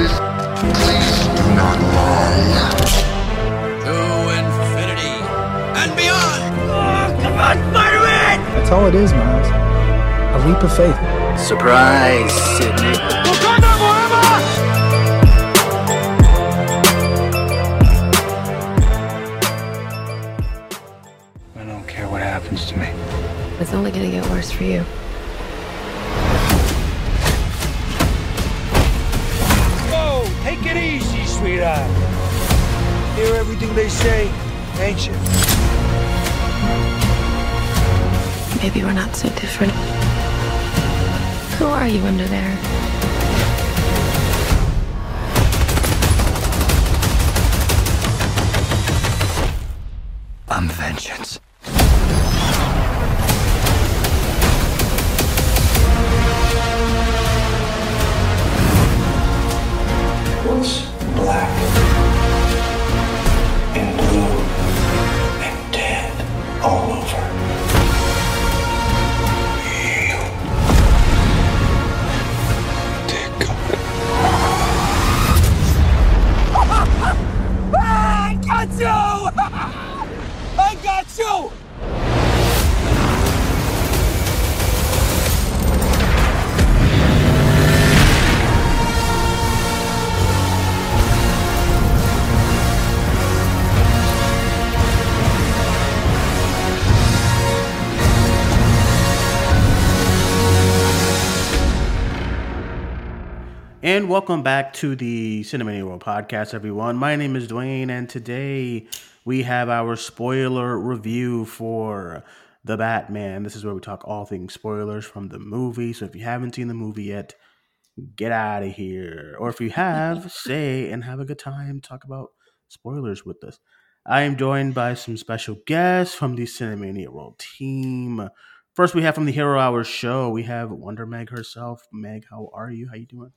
faces. Please do not lie. To infinity and beyond! That's all it is, Miles. A leap of faith. Surprise, Sydney. I don't care what happens to me. It's only gonna get worse for you. Sweetheart. Hear everything they say, ain't you? Maybe we're not so different. Who are you under there? I'm vengeance. And welcome back to the Cinemania World Podcast, everyone. My name is Duane, and today we have our spoiler review for The Batman. This is where we talk all things spoilers from the movie. So if you haven't seen the movie yet, get out of here. Or if you have, say and have a good time, talk about spoilers with us. I am joined by some special guests from the Cinemania World team. First, we have from the Hero Hour show, we have Wonder Meg herself. Meg, how are you? How you doing?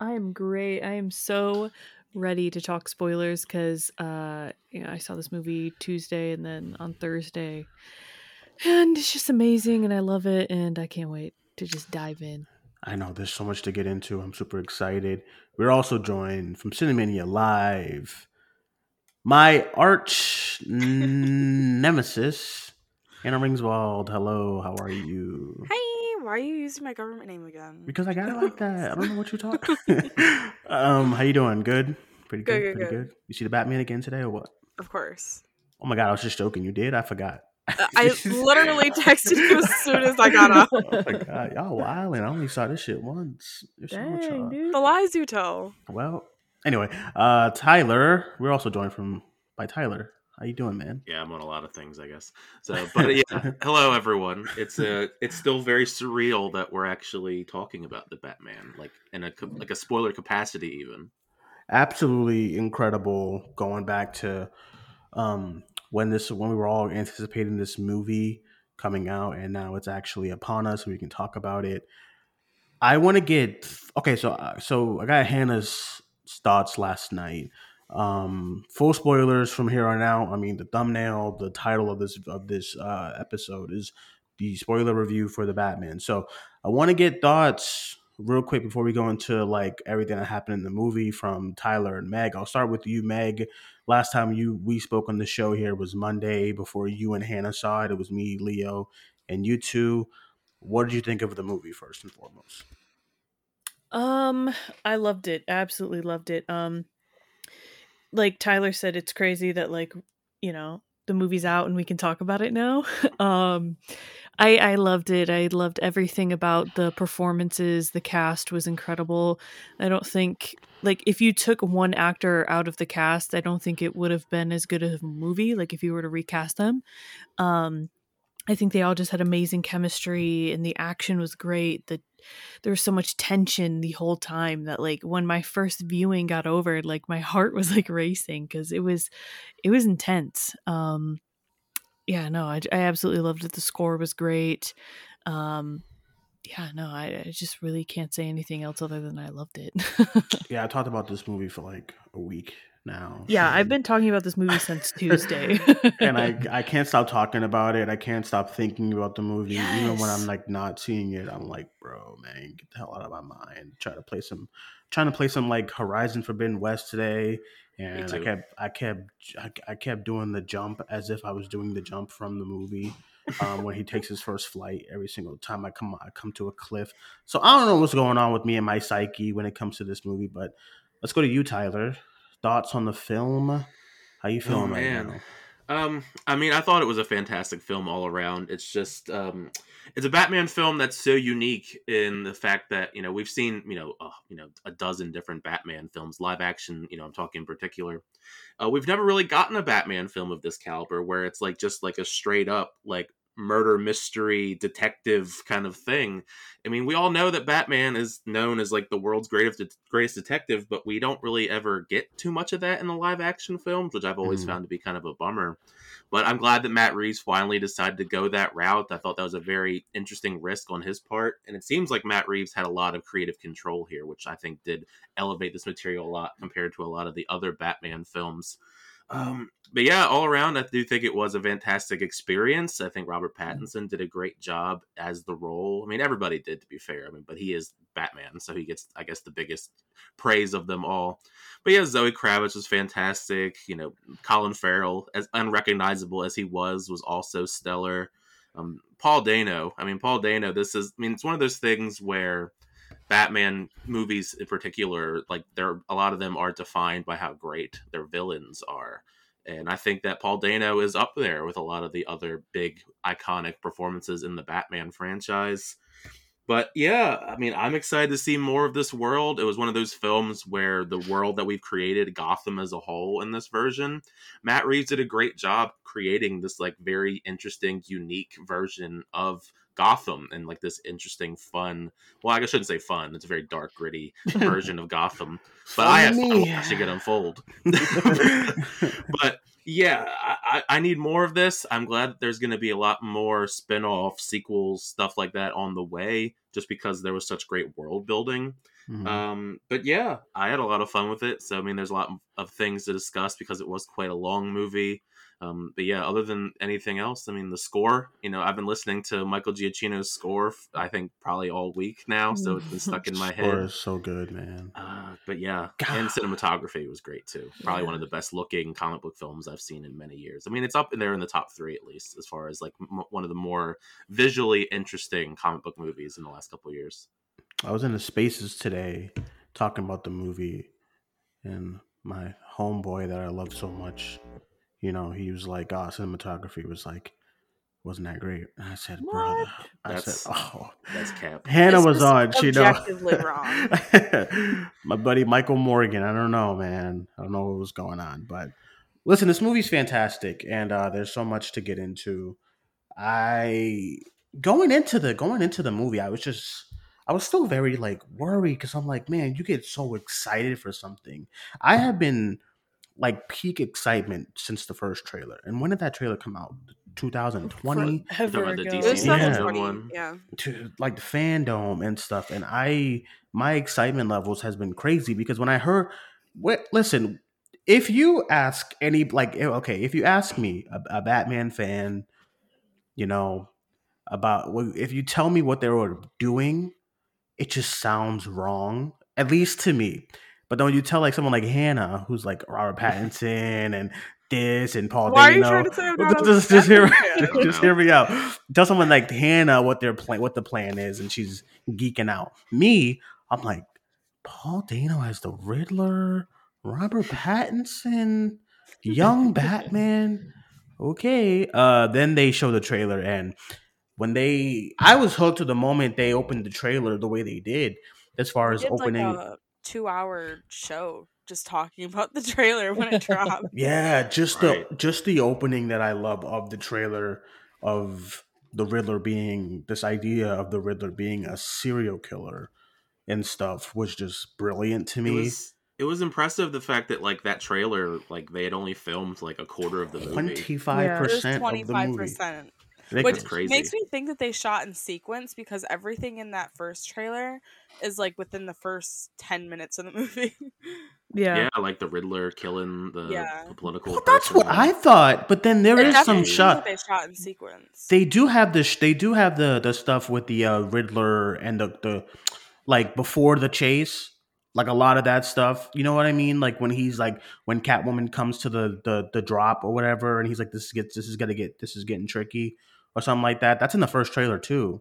I am great. I am so ready to talk spoilers because uh, you know, I saw this movie Tuesday and then on Thursday, and it's just amazing, and I love it, and I can't wait to just dive in. I know there's so much to get into. I'm super excited. We're also joined from Cinemania Live, my arch nemesis, Anna Ringswald. Hello, how are you? Hey, why are you using my government name again? Because I got it like that. I don't know what you talk. um, how you doing? Good. Pretty good. Good, good, pretty good. good. You see the Batman again today or what? Of course. Oh my god, I was just joking. You did? I forgot. Uh, I literally texted you as soon as I got up. oh my god, y'all wildin'. I only saw this shit once. There's so much, Dang, dude. The lies you tell. Well, anyway, uh, Tyler. We're also joined from by Tyler. How you doing, man? Yeah, I'm on a lot of things, I guess. So, but yeah, hello everyone. It's uh it's still very surreal that we're actually talking about the Batman, like in a like a spoiler capacity, even. Absolutely incredible. Going back to um, when this when we were all anticipating this movie coming out, and now it's actually upon us. We can talk about it. I want to get okay. So uh, so I got Hannah's thoughts last night. Um, full spoilers from here on out. I mean, the thumbnail, the title of this of this uh, episode is the spoiler review for the Batman. So I want to get thoughts real quick before we go into like everything that happened in the movie from Tyler and Meg. I'll start with you, Meg. Last time you we spoke on the show here was Monday before you and Hannah saw it. It was me, Leo, and you two. What did you think of the movie first and foremost? Um, I loved it. Absolutely loved it. Um, like Tyler said, it's crazy that like you know the movie's out and we can talk about it now. um, I I loved it. I loved everything about the performances. The cast was incredible. I don't think like if you took one actor out of the cast, I don't think it would have been as good of a movie. Like if you were to recast them. Um, I think they all just had amazing chemistry and the action was great. The there was so much tension the whole time that like when my first viewing got over, like my heart was like racing because it was it was intense. Um yeah, no, I, I absolutely loved it. The score was great. Um yeah, no, I, I just really can't say anything else other than I loved it. yeah, I talked about this movie for like a week now. Yeah, I've been talking about this movie since Tuesday. and I I can't stop talking about it. I can't stop thinking about the movie. Even when I'm like not seeing it, I'm like, bro, man, get the hell out of my mind. Try to play some trying to play some like Horizon Forbidden West today. And I kept I kept I, I kept doing the jump as if I was doing the jump from the movie. Um, when he takes his first flight, every single time I come I come to a cliff. So I don't know what's going on with me and my psyche when it comes to this movie, but let's go to you, Tyler. Thoughts on the film? How you feeling right man. now? Um, I mean, I thought it was a fantastic film all around. It's just, um, it's a Batman film that's so unique in the fact that you know we've seen you know uh, you know a dozen different Batman films, live action. You know, I'm talking in particular. Uh, we've never really gotten a Batman film of this caliber where it's like just like a straight up like murder mystery detective kind of thing. I mean, we all know that Batman is known as like the world's greatest greatest detective, but we don't really ever get too much of that in the live action films, which I've always Mhm. found to be kind of a bummer. But I'm glad that Matt Reeves finally decided to go that route. I thought that was a very interesting risk on his part, and it seems like Matt Reeves had a lot of creative control here, which I think did elevate this material a lot compared to a lot of the other Batman films. Um, but yeah, all around, I do think it was a fantastic experience. I think Robert Pattinson did a great job as the role. I mean, everybody did, to be fair. I mean, but he is Batman, so he gets, I guess, the biggest praise of them all. But yeah, Zoe Kravitz was fantastic. You know, Colin Farrell, as unrecognizable as he was, was also stellar. Um, Paul Dano, I mean, Paul Dano. This is, I mean, it's one of those things where Batman movies in particular, like there, a lot of them are defined by how great their villains are. And I think that Paul Dano is up there with a lot of the other big iconic performances in the Batman franchise. But yeah, I mean, I'm excited to see more of this world. It was one of those films where the world that we've created, Gotham as a whole, in this version, Matt Reeves did a great job creating this like very interesting, unique version of Gotham and like this interesting, fun. Well, I guess I shouldn't say fun. It's a very dark, gritty version of Gotham. But I fun Funny. watching it unfold. but yeah, I, I need more of this. I'm glad that there's going to be a lot more spin off sequels, stuff like that on the way, just because there was such great world building. Mhm. Um, but yeah, I had a lot of fun with it. So I mean, there's a lot of things to discuss because it was quite a long movie. Um, but yeah, other than anything else, I mean, the score. You know, I've been listening to Michael Giacchino's score. f- I think probably all week now, so it's been stuck in my Score head. is so good, man. Uh, but yeah, and cinematography was great too. Probably one of the best looking comic book films I've seen in many years. I mean, it's up in there in the top three at least, as far as like m- one of the more visually interesting comic book movies in the last couple of years. I was in the spaces today talking about the movie, and my homeboy that I love so much, you know, he was like, "Ah, cinematography was like, wasn't that great?" And I said, "Brother," I That's- said, "Oh." That's cap. Hannah This was is on, she know. wrong. my buddy Michael Morgan. I don't know, man. I don't know what was going on, but listen, this movie's fantastic, and uh, there's so much to get into. I going into the going into the movie, I was just I was still very like worried because I'm like, man, you get so excited for something. I have been like peak excitement since the first trailer. And when did that trailer come out? 2020 Forever about the ago. DC It Yeah. one. Yeah. to like the fandom and stuff and i my excitement levels has been crazy because when i heard what listen if you ask any like eh, okay if you ask me a, a batman fan you know about if you tell me what they were doing it just sounds wrong at least to me but then when you tell like someone like hannah who's like robert pattinson and this and paul Why are you Dano, trying to say I'm not just, just hear, just hear me out. Tell someone like Hannah what their plan, what the plan is, and she's geeking out. Me, I'm like, Paul Dano as the Riddler, Robert Pattinson, young Batman. Okay. Uh, then they show the trailer, and when they, I was hooked to the moment they opened the trailer the way they did, as far as opening. like a two-hour show just talking about the trailer when it dropped. Yeah, just Right. the just the opening that I love of the trailer of the Riddler being this idea of the Riddler being a serial killer and stuff was just brilliant to It me. was it was impressive the fact that like that trailer, like they had only filmed like a quarter of the movie. Twenty five It was percent of the movie. Percent, which crazy. makes me think that they shot in sequence because everything in that first trailer is like within the first ten minutes of the movie. Yeah. Yeah, like the Riddler killing the, Yeah. the political. Well, that's what I thought. But then there It is some definitely seems shot. they shot in sequence. They do have the sh- they do have the the stuff with the uh, Riddler and the the like before the chase, like a lot of that stuff. You know what I mean? Like when he's like when Catwoman comes to the the the drop or whatever, and he's like, "This gets this is gonna get this is getting tricky" or something like that. That's in the first trailer too.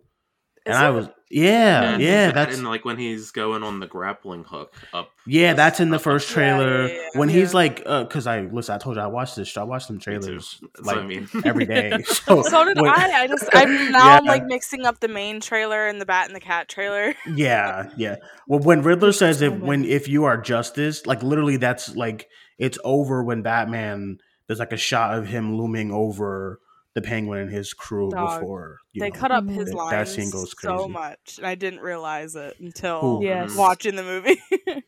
And Is I was yeah yeah that that's and like when he's going on the grappling hook up. yeah that's in the first trailer yeah, yeah. when he's like uh because I listen I told you I watched this I watched some trailers That's like what I mean. every day so So did when- I. I just I'm now I'm Yeah. like mixing up the main trailer and the Bat and the Cat trailer. Yeah, yeah. Well, when Riddler says if when if you are justice, like literally, that's like it's over when Batman. There's like a shot of him looming over the Penguin and his crew Dog. before you They know, cut up his that lines scene goes so much, and I didn't realize it until Yes. watching the movie.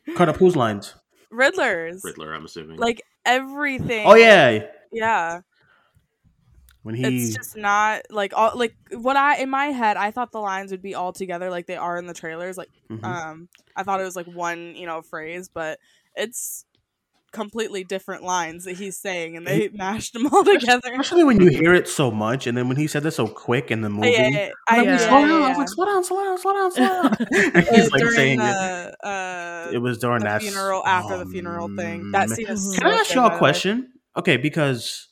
cut up whose lines? Riddler's Riddler, I'm assuming. like everything. Oh yeah, yeah. when he It's just not like all like what I in my head I thought the lines would be all together like they are in the trailers. Like Mhm. um I thought it was like one, you know, phrase, but it's completely different lines that he's saying and they mashed them all together. especially when you hear it so much, and then when he said that so quick in the movie. Yeah, yeah, yeah. I, I'm Yeah. like, slow down. I was yeah. like, slow down, slow down, slow down, slow down. He's like during saying it. uh, It was during the that funeral after oh, the funeral thing. That scene is. Mhm. so Can I ask y'all a the way. question? Okay, because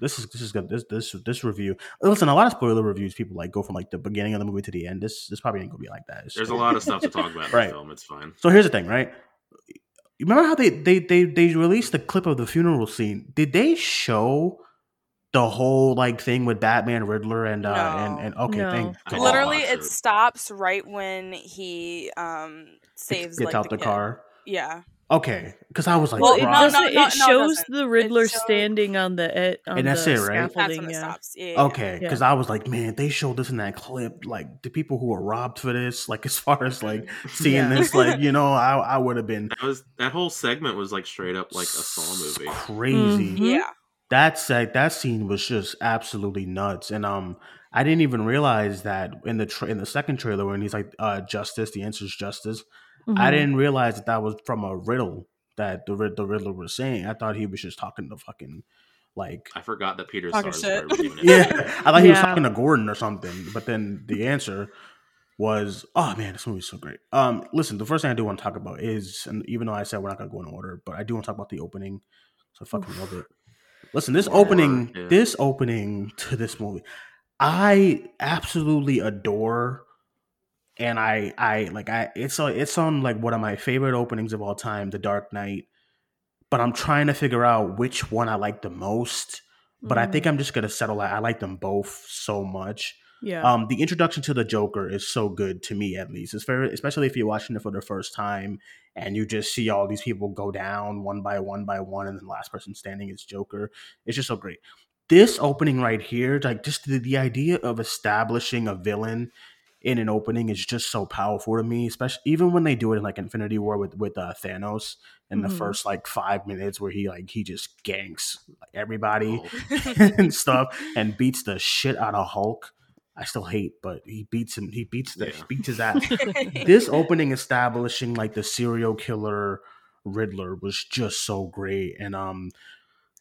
this is this is good. This this this review. Listen, a lot of spoiler reviews, people like go from like the beginning of the movie to the end. This this probably ain't gonna be like that. It's There's a lot of stuff to talk about in the film. It's fine. So here's the thing, right? You remember how they they they they released the clip of the funeral scene? Did they show the whole like thing with Batman, Riddler, and uh and and okay, No. thank I Literally, it it. stops right when he um saves gets like, out the, kid. car. Yeah, Okay, because I was like, Well, Well, it, no, "Bruh." no, it no, no, it shows doesn't. the Riddler It shows- standing on the et, on And that's the it, right? that's scaffolding. when it yeah. stops. Yeah, yeah. Okay, Yeah. because I was like, man, they showed this in that clip. Like the people who were robbed for this, like as far as like seeing Yeah. this, like you know, I I would have been That was that whole segment was like straight up like a Saw movie. crazy. Mhm. yeah. That's like that scene was just absolutely nuts, and um, I didn't even realize that in the tra- in the second trailer when he's like, uh, justice, the answer is justice. I Mhm. didn't realize that that was from a riddle that the the Riddler was saying. I thought he was just talking to fucking like I forgot that Peter Talking Sars shit. started. Yeah, I thought he was talking to Gordon or something. But then the answer was, "Oh man, this movie's so great." Um, listen, the first thing I do want to talk about is, and even though I said we're not gonna go in order, but I do want to talk about the opening. So I fucking love it. Listen, this Lord, opening, yeah. this opening to this movie, I absolutely adore. And I, I like, I it's on, it's on like one of my favorite openings of all time, The Dark Knight. But I'm trying to figure out which one I like the most but I Mm. think I'm just gonna settle. I, I like them both so much. Yeah. Um, the introduction to the Joker is so good to me, at least. It's very, especially if you're watching it for the first time and you just see all these people go down one by one by one, and the last person standing is Joker. It's just so great. This opening right here, like just the, the idea of establishing a villain in an opening is just so powerful to me. Especially even when they do it in like Infinity War with with uh, Thanos in the Mhm. first like five minutes, where he like he just ganks everybody Oh, and stuff and beats the shit out of Hulk. I still hate, but he beats him. He beats the Yeah. he beats his ass. this opening establishing like the serial killer Riddler was just so great, and um,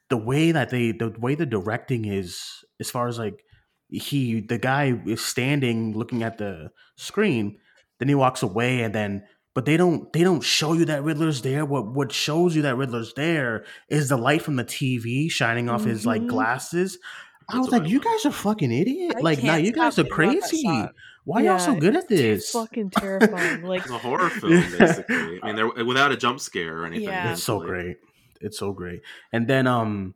the way that they the way the directing is as far as like he the guy is standing looking at the screen, then he walks away, and then but they don't they don't show you that Riddler's there. What what shows you that Riddler's there is the light from the TV shining off his like Mhm. glasses. I was like, I you guys are fucking idiot. I like, now can't you guys are thinking about that crazy. shot. Why y'all so good at It's this? fucking terrifying. Like it's a horror film, basically. I mean, there without a jump scare or anything. Yeah. It's so mentally. great. It's so great. And then um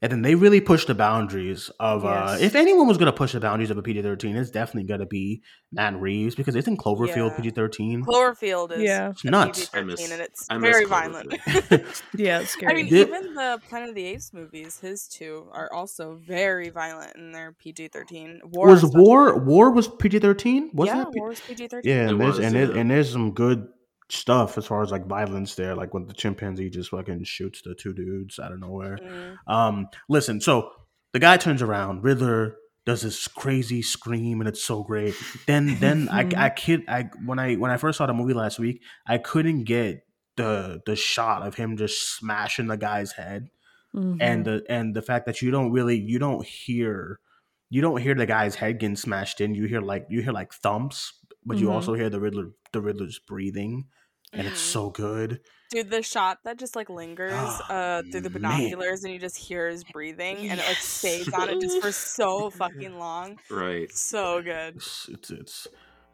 and then they really push the boundaries of uh if anyone was gonna push the boundaries of a PG thirteen, it's definitely gonna be Matt Reeves because it's in Cloverfield Yeah. PG thirteen. Cloverfield is Yeah. It's nuts. I PG-13 miss- and it's I very violent. Yeah, it's I mean, Thi- even the Planet of the Apes movies, his two are also very violent in their PG thirteen. War was especially. War War was PG thirteen? Was yeah, that P- War was PG thirteen. Yeah, It and there's was, and, there- yeah. and there's some good stuff as far as like violence there, like when the chimpanzee just fucking shoots the two dudes out of nowhere. Mm. Um, listen, so the guy turns around, Riddler does this crazy scream, and it's so great. Then, then I, I kid, I when I when I first saw the movie last week, I couldn't get the the shot of him just smashing the guy's head Mhm. and the and the fact that you don't really you don't hear you don't hear the guy's head getting smashed in you hear like you hear like thumps but you Mhm. also hear the riddler the riddler's breathing and it's so good Dude, the shot that just like lingers Oh, uh through the man. binoculars and you just hear his breathing and it like stays on it just for so fucking long. Right. So good. it's it's, it's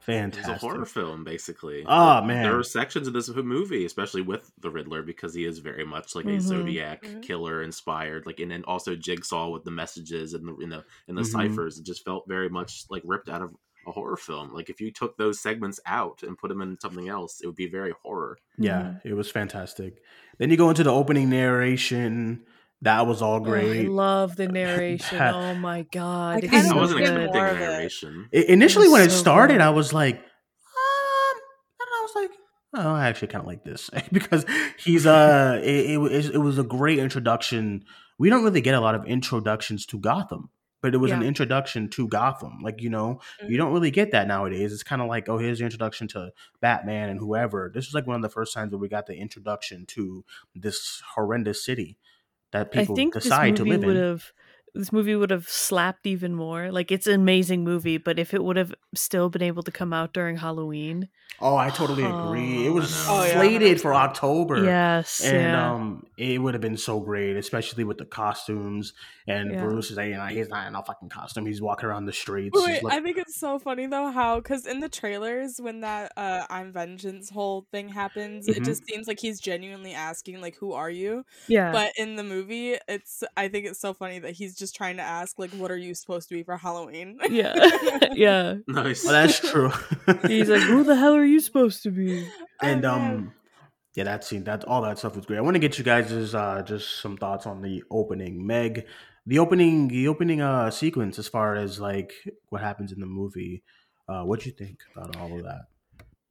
It's a horror film, basically. Oh, man. there are sections of this movie, especially with the Riddler, because he is very much like a Mhm. Zodiac Mhm. killer inspired. Like, and then also Jigsaw with the messages and the you know and the Mhm. ciphers. It just felt very much like ripped out of a horror film. Like, if you took those segments out and put them in something else, it would be very horror. yeah it was fantastic then you go into the opening narration that was all Oh, I great love the narration. That- oh my god, I kinda I wasn't good. expecting more of it. narration. Initially was when it started good. i was like um and i was like oh i actually kind of like this because he's uh it, it, it was a great introduction we don't really get a lot of introductions to gotham but it was an introduction to gotham like you know Mm-hmm. you don't really get that nowadays. It's kind of like oh here's your introduction to batman and whoever. This was like one of the first times where we got the introduction to this horrendous city that people decide to live in this movie would have slapped even more. Like it's an amazing movie, but if it would have still been able to come out during Halloween, oh i totally agree it Oh, was no. Oh, yeah, slated for october yes, and yeah. um it would have been so great especially with the costumes and Yeah. bruce is like you know he's not in a fucking costume he's walking around the streets Wait, He's look- I think it's so funny though how because in the trailers when that uh I'm Vengeance whole thing happens, Mhm. it just seems like he's genuinely asking like who are you? yeah. But in the movie, it's I think it's so funny that he's just trying to ask like what are you supposed to be for Halloween? yeah. yeah. Nice. oh, that's true He's like, Who the hell are you supposed to be? and um yeah that scene that all that stuff was great i want to get you guys' uh just some thoughts on the opening meg the opening the opening uh sequence as far as like what happens in the movie uh what do you think about all of that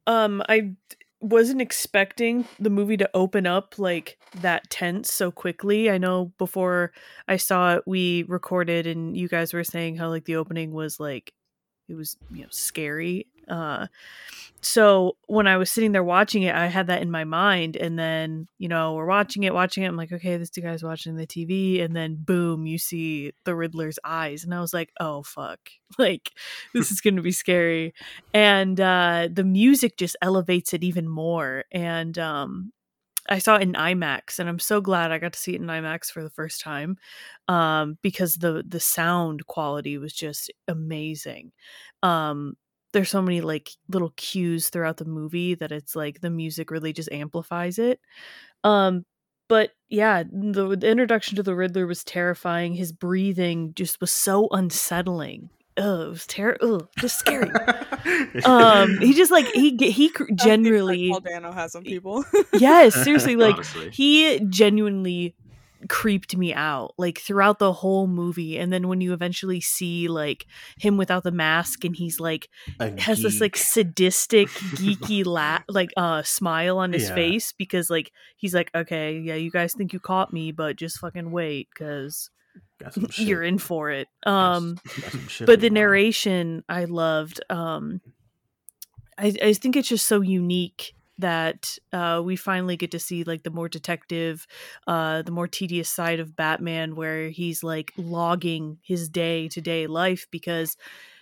Um, I d- wasn't expecting the movie to open up like that tense so quickly. I know before I saw it, we recorded and you guys were saying how like the opening was like it was you know scary. Uh, so when I was sitting there watching it, I had that in my mind, and then you know we're watching it, watching it. I'm like, okay, this guy's watching the TV, and then boom, you see the Riddler's eyes, and I was like, oh fuck, like this is gonna be scary and uh the music just elevates it even more and um I saw it in IMAX and I'm so glad I got to see it in IMAX for the first time um because the the sound quality was just amazing. Um there's so many like little cues throughout the movie that it's like the music really just amplifies it. Um but yeah the, the introduction to the riddler was terrifying. His breathing just was so unsettling Ugh, it was terrible just scary um he just like he he cr- That's the effect Paul Dano has some people. yes seriously like Honestly. he genuinely creeped me out like throughout the whole movie and then when you eventually see like him without the mask and he's like A has this like sadistic geeky la like uh smile on his Yeah. face because like he's like okay yeah you guys think you caught me but just fucking wait because Got some shit. You're in for it. Um got some shit but the narration i loved um i i think it's just so unique that uh we finally get to see like the more detective uh the more tedious side of batman where he's like logging his day to day life because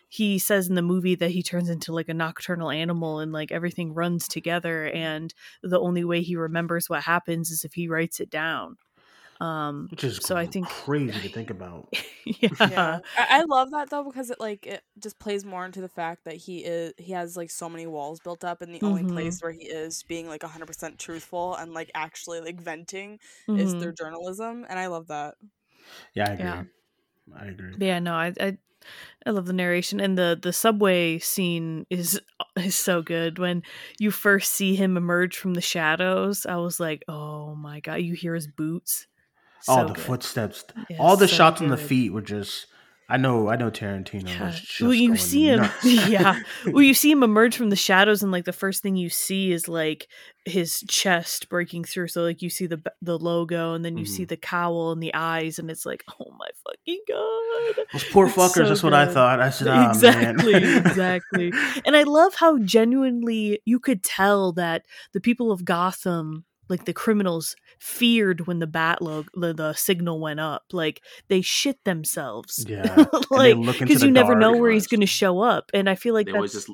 he says in the movie that he turns into like a nocturnal animal and like everything runs together and the only way he remembers what happens is if he writes it down um which is so i think crazy to think about yeah, yeah, I-, I love that though because it like it just plays more into the fact that he is he has like so many walls built up, and the only Mhm. place where he is being like hundred percent truthful and like actually like venting is Mhm. through journalism, and I love that. yeah i agree Yeah. i agree Yeah, no, I, I I love the narration and the the subway scene is is so good. When you first see him emerge from the shadows, I was like, "Oh my god!" You hear his boots. Oh So the good. footsteps Yeah, all the so shots on the feet were just i know i know tarantino Yeah. was just Well, you see him, nuts. yeah. Well, you see him emerge from the shadows, and like the first thing you see is like his chest breaking through. So like you see the the logo, and then you see Mhm. the cowl and the eyes, and it's like, oh my fucking god! those poor It's fuckers so that's what i thought i said oh, exactly, exactly. And I love how genuinely you could tell that the people of Gotham like the criminals feared when the bat log the, the signal went up. Like they shit themselves. Yeah. Like because you never know dark. where he's going to show up, and I feel like they that's always just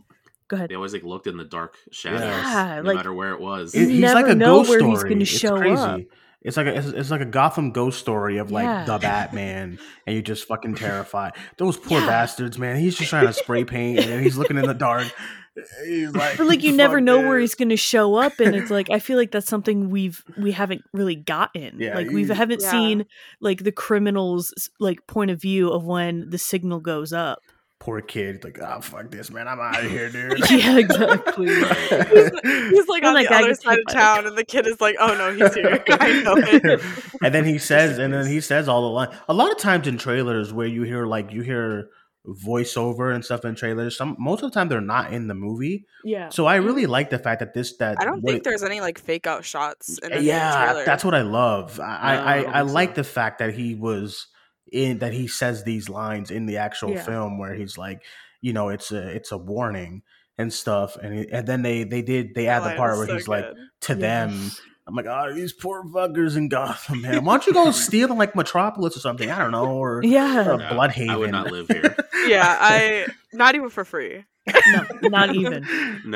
go ahead. they always like looked in the dark shadows, Yeah, no like- matter where it was. You It- he's like a know ghost where story. he's gonna It's show crazy. up. It's like a it's, it's like a Gotham ghost story of like Yeah. the Batman, and you're just fucking terrified. Those poor Yeah. bastards, man. He's just trying to spray paint, and he's looking in the dark. He's like, But like you never "Fuck know where he's going to show up, and it's like I feel like that's something we've we haven't really gotten. Yeah, like we haven't Yeah. seen like the criminals like point of view of when the signal goes up. Poor kid, like, oh fuck this, man. I'm out of here, dude. yeah, exactly. He's like When on that the guy other side of by town, and the kid is like, "Oh no, he's here." I know it. and then he says, and then he says all the line. A lot of times in trailers where you hear like you hear voiceover and stuff in trailers. Some most of the time they're not in the movie. Yeah. So I really like the fact that this that I don't what think it- there's any like fake out shots. In any yeah, trailer. that's what I love. I No, I, I I, don't I think like so. the fact that he was in that he says these lines in the actual Yeah. film where he's like, you know, it's a it's a warning and stuff, and he- and then they they did they add the part where so he's like good. to them. Yes. I'm like, oh, these poor fuckers in Gotham, man. Why don't you go steal in like Metropolis or something? I don't know, or Yeah. or No, Blüdhaven. I would not live here. yeah, I not even for free. No, not even.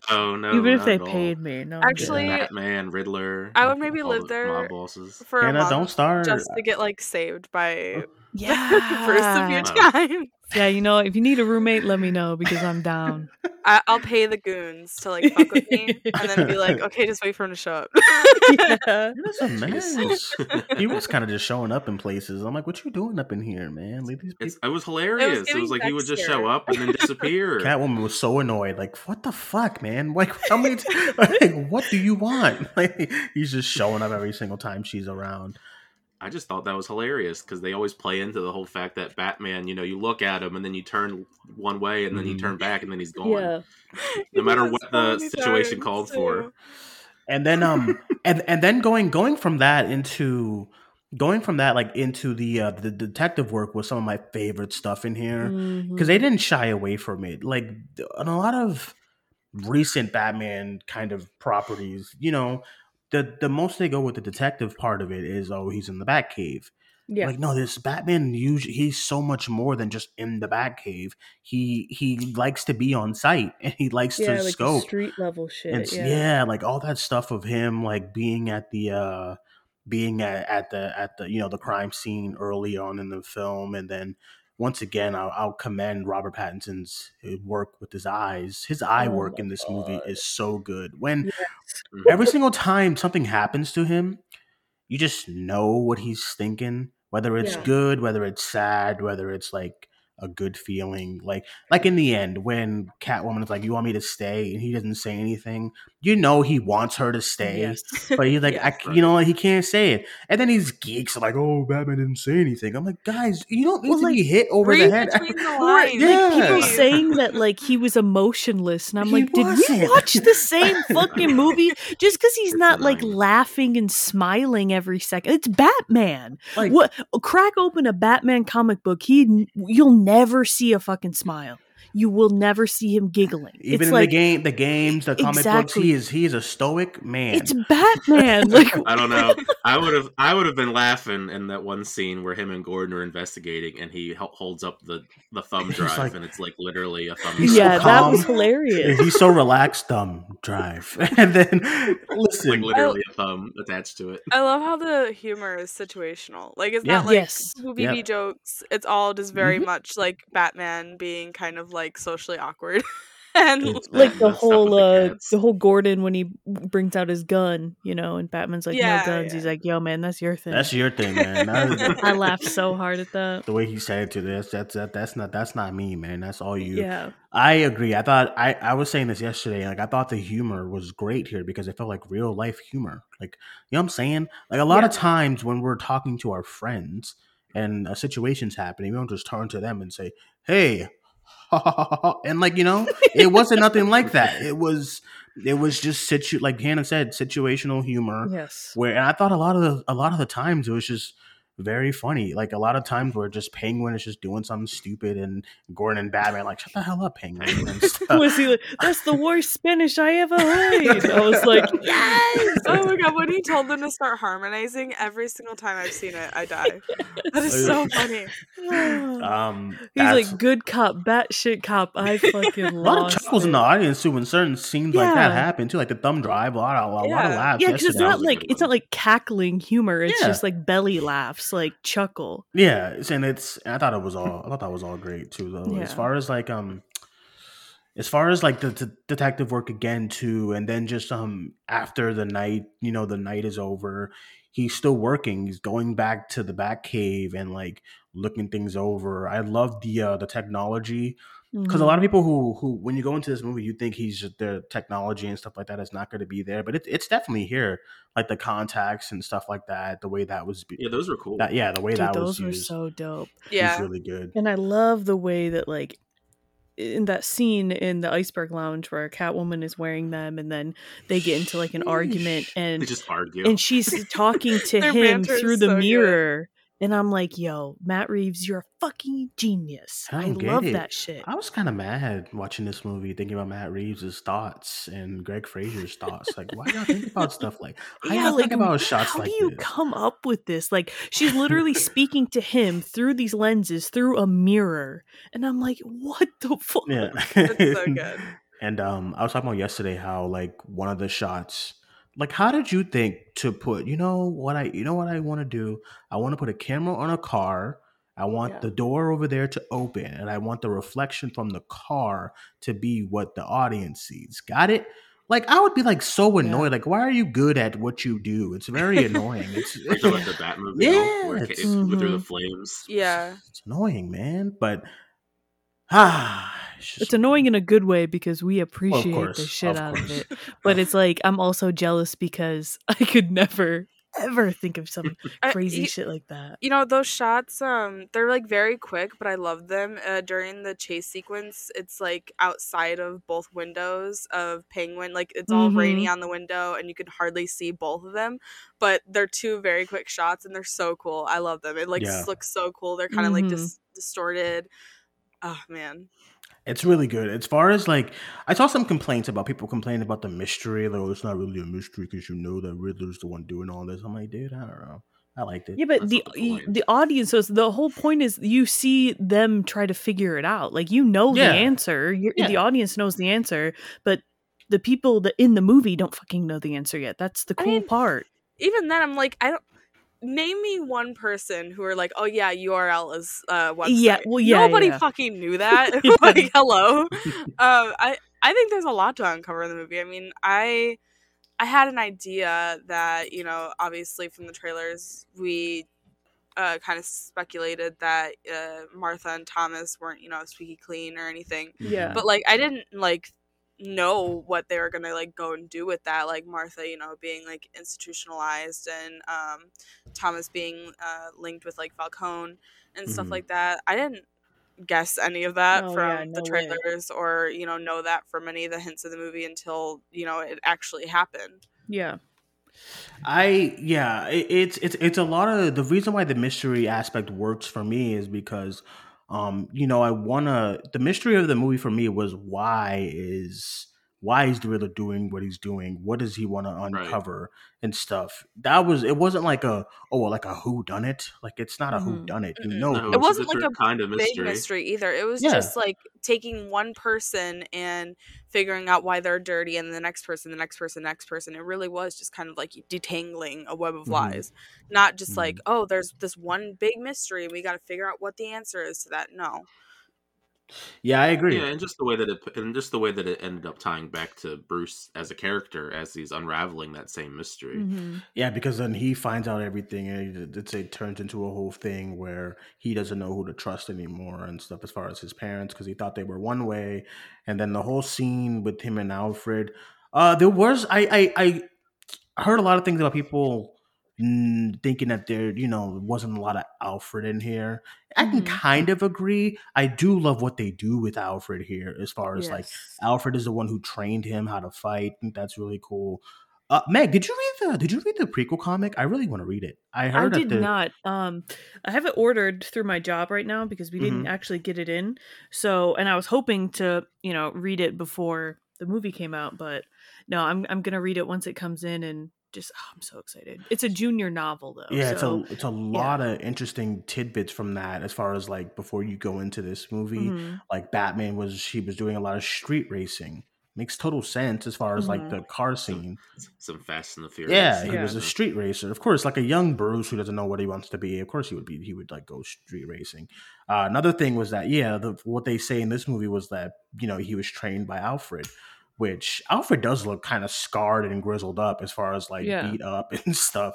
No, no. even if they at all. paid me. No. Actually, Batman, Riddler. I would maybe live there Mob bosses. for a month don't start. just to get like saved by yeah. first a few Wow. Times. Yeah, you know, if you need a roommate, let me know because I'm down. I, I'll pay the goons to like fuck with me, and then be like, "Okay, just wait for him to show up." yeah. That's a mess. he was kind of just showing up in places. I'm like, what you doing up in here, man? Leave these people. it was hilarious. It was, giving like he would just Dexter. show up and then disappear. Catwoman was so annoyed. Like, what the fuck, man? Like, how many? T- like, what do you want? Like, he's just showing up every single time she's around. I just thought that was hilarious because they always play into the whole fact that Batman, you know, you look at him and then you turn one way and then you Mhm. turn back and then he's gone. Yeah. No matter what the situation times, called for. And then, um, and and then going going from that into going from that like into the uh, the detective work was some of my favorite stuff in here. Because they didn't shy away from it. Like th- on a lot of recent Batman kind of properties, you know, the the most they go with the detective part of it is oh he's in the Batcave. yeah. Like no, this Batman usually he's so much more than just in the Batcave. He he likes to be on site and he likes yeah, to like scope street level shit. and yeah. yeah. like all that stuff of him like being at the uh being at, at the at the you know the crime scene early on in the film and then once again I'll, I'll commend robert pattinson's uh, work with his eyes his eye Oh work in this movie is so good when Yes. Every single time something happens to him you just know what he's thinking whether it's Yeah. good whether it's sad whether it's like a good feeling like like in the end when catwoman is like you want me to stay and he doesn't say anything you know he wants her to stay Yes. but he's like, Yes. I, you know, he can't say it. And then these geeks are like, "Oh, Batman didn't say anything." I'm like, guys, you don't need Well, to be hit over the head. the lines. Yeah. like people saying that like he was emotionless and i'm He like did we watch the same fucking movie just because he's not like laughing and smiling every second it's batman Like- what crack open a batman comic book he you'll never see a fucking smile you will never see him giggling Even it's in like the game, the games, the comic books, he is he is a stoic man. it's batman like I don't know. I would have I would have been laughing in that one scene where him and Gordon are investigating and he hel- holds up the the thumb drive like- and it's like literally a thumb He's drive. so yeah that was hilarious He's so relaxed. Thumb drive, and then like listen. literally a thumb attached to it. I love how the humor is situational. Like it's Yeah. not like Yes. BB Yeah. jokes. It's all just very Mhm. much like Batman being kind of like socially awkward. and It's like the that stuff with whole the uh cats. the whole gordon when he brings out his gun you know and batman's like Yeah, no guns he's like yo man that's your thing That's your thing, man. I laughed so hard at that the way he said it to this, that's that, that's not that's not me, man. That's all you. yeah I agree. I thought I, I was saying this yesterday. Like I thought the humor was great here because it felt like real life humor. Like you know what I'm saying? Like a lot of times when we're talking to our friends and a situation's happening, we don't just turn to them and say, "Hey," and like you know, it wasn't nothing like that. It was it was just situ like Hannah said, situational humor. yes Where and I thought a lot of the a lot of the times it was just very funny. Like a lot of times where just Penguin is just doing something stupid and Gordon and Batman like shut the hell up, Penguin. And stuff. was he like that's the worst spanish i ever heard i was like yes oh my god, when he told them to start harmonizing, every single time I've seen it, I die. That is so funny. Um, He's that's- like good cop, batshit cop. I fucking a lot of lost chuckles in the audience too when certain scenes like that Yeah. happen too, like the thumb drive. A lot, of, a lot of laughs. Yeah, because it's yesterday. not like it's not like cackling humor. It's Yeah. just like belly laughs, like chuckle. Yeah, and it's. I thought it was all. I thought that was all great too, though. As far as like um, as far as like the, the detective work again too, and then just um after the night, you know, the night is over, he's still working. He's going back to the Batcave and like looking things over. I love the uh the technology because a mm-hmm. lot of people who who when you go into this movie, you think he's just the technology and stuff like that is not going to be there, but it, it's definitely here. Like the contacts and stuff like that. The way that was. be- Yeah, those were cool. That, yeah, the way Dude, that those was were used. so dope. Yeah. It's really good. And I love the way that like in that scene in the iceberg lounge where Catwoman is wearing them and then they get into like an argument and They and just argue. and she's talking to him through the so good. And I'm like, "Yo, Matt Reeves, you're a fucking genius. I I, love it. that shit." I was kind of mad watching this movie, thinking about Matt Reeves' thoughts and Greig Fraser's thoughts. Like, why y'all think about stuff like? How yeah, y'all like think about shots how like do you this? come up with this? Like she's literally speaking to him through these lenses, through a mirror, and I'm like, what the fuck? Yeah, It's so good. And um, I was talking about yesterday how like one of the shots, like how did you think to put? You know what I, you know what I want to do? I want to put a camera on a car. I want Yeah. the door over there to open, and I want the reflection from the car to be what the audience sees. Got it? Like I would be like so annoyed. Like, why are you good at what you do? It's very annoying. It's Or talking about the Batmobile Yeah, where it, it's- it flew through the flames. Yeah. it's annoying, man. But it's just It's annoying in a good way because we appreciate course, the shit of out course. of it. But it's like I'm also jealous because I could never ever think of some I- crazy y- shit like that. You know those shots, um, they're like very quick, but I love them. Uh, during the chase sequence, it's like outside of both windows of Penguin, like it's all rainy on the window, and you can hardly see both of them. But they're two very quick shots, and they're so cool. I love them. It like Yeah. looks so cool. They're kind of like Mhm. dis- distorted. Oh man, It's really good. As far as like, I saw some complaints about people complaining about the mystery. Like, oh, it's not really a mystery because you know that Riddler's the one doing all this. I'm like, dude, I don't know. I liked it. Yeah, but That's the the y- the audience. So the whole point is you see them try to figure it out. Like you know Yeah. the answer. You're, The audience knows the answer, but the people that in the movie don't fucking know the answer yet. That's the I cool mean, part. even then, I'm like, I don't. Name me one person who are like, oh yeah, URL is uh website. Yeah, well, yeah, Nobody yeah. fucking knew that. Like, hello. um, I I think there's a lot to uncover in the movie. I mean, I I had an idea that you know, obviously from the trailers, we uh, kind of speculated that uh, Martha and Thomas weren't you know squeaky clean or anything. Yeah. But like, I didn't like know what they were gonna like go and do with that. Like Martha, you know, being like institutionalized and um, Thomas being uh, linked with like Falcone and stuff Mhm. like that. I didn't guess any of that Oh, from yeah, the no way. trailers or you know know that from any of the hints of the movie until you know it actually happened. yeah. I yeah, it, it's it's it's a lot of the reason why the mystery aspect works for me is because um you know I wanna the mystery of the movie for me was why is why is the Riddler doing what he's doing? What does he want to uncover and stuff? That was it wasn't like a oh like a who done it like it's not a who Mhm. done it you know No, It wasn't a like a kind of Big mystery. mystery either. It was Yeah. just like taking one person and figuring out why they're dirty, and the next person, the next person, the next person. It really was just kind of like detangling a web of Mhm. lies, not just like Mhm. oh, there's this one big mystery, and we got to figure out what the answer is to that. No, yeah I agree Yeah, and just the way that it and just the way that it ended up tying back to Bruce as a character as he's unraveling that same mystery. hmm Yeah, because then he finds out everything, and it, it's, it turns into a whole thing where he doesn't know who to trust anymore and stuff. As far as his parents, because he thought they were one way, and then the whole scene with him and Alfred. Uh, there was I I, I heard a lot of things about people thinking that there you know wasn't a lot of Alfred in here. I can Mhm. kind of agree. I do love what they do with Alfred here, as far as like Alfred is the one who trained him how to fight. I think that's really cool. Uh, Meg, did you read the Did you read the prequel comic? I really want to read it. I I did the, not. Um, I have it ordered through my job right now because we didn't Mhm. actually get it in. So, and I was hoping to, you know, read it before the movie came out, but no, I'm I'm gonna read it once it comes in and just oh, I'm so excited. It's a junior novel though. Yeah, so, it's a it's a lot of interesting tidbits from that as far as like before you go into this movie. Mhm. Like Batman was he was doing a lot of street racing. Makes total sense as far as like Mhm. the car scene. Some Fast and the Furious. Yeah, he Yeah. was a street racer. Of course, like a young Bruce who doesn't know what he wants to be. Of course, he would be. He would like go street racing. Uh, another thing was that yeah, the, what they say in this movie was that you know he was trained by Alfred, which Alfred does look kind of scarred and grizzled up as far as like Yeah. beat up and stuff.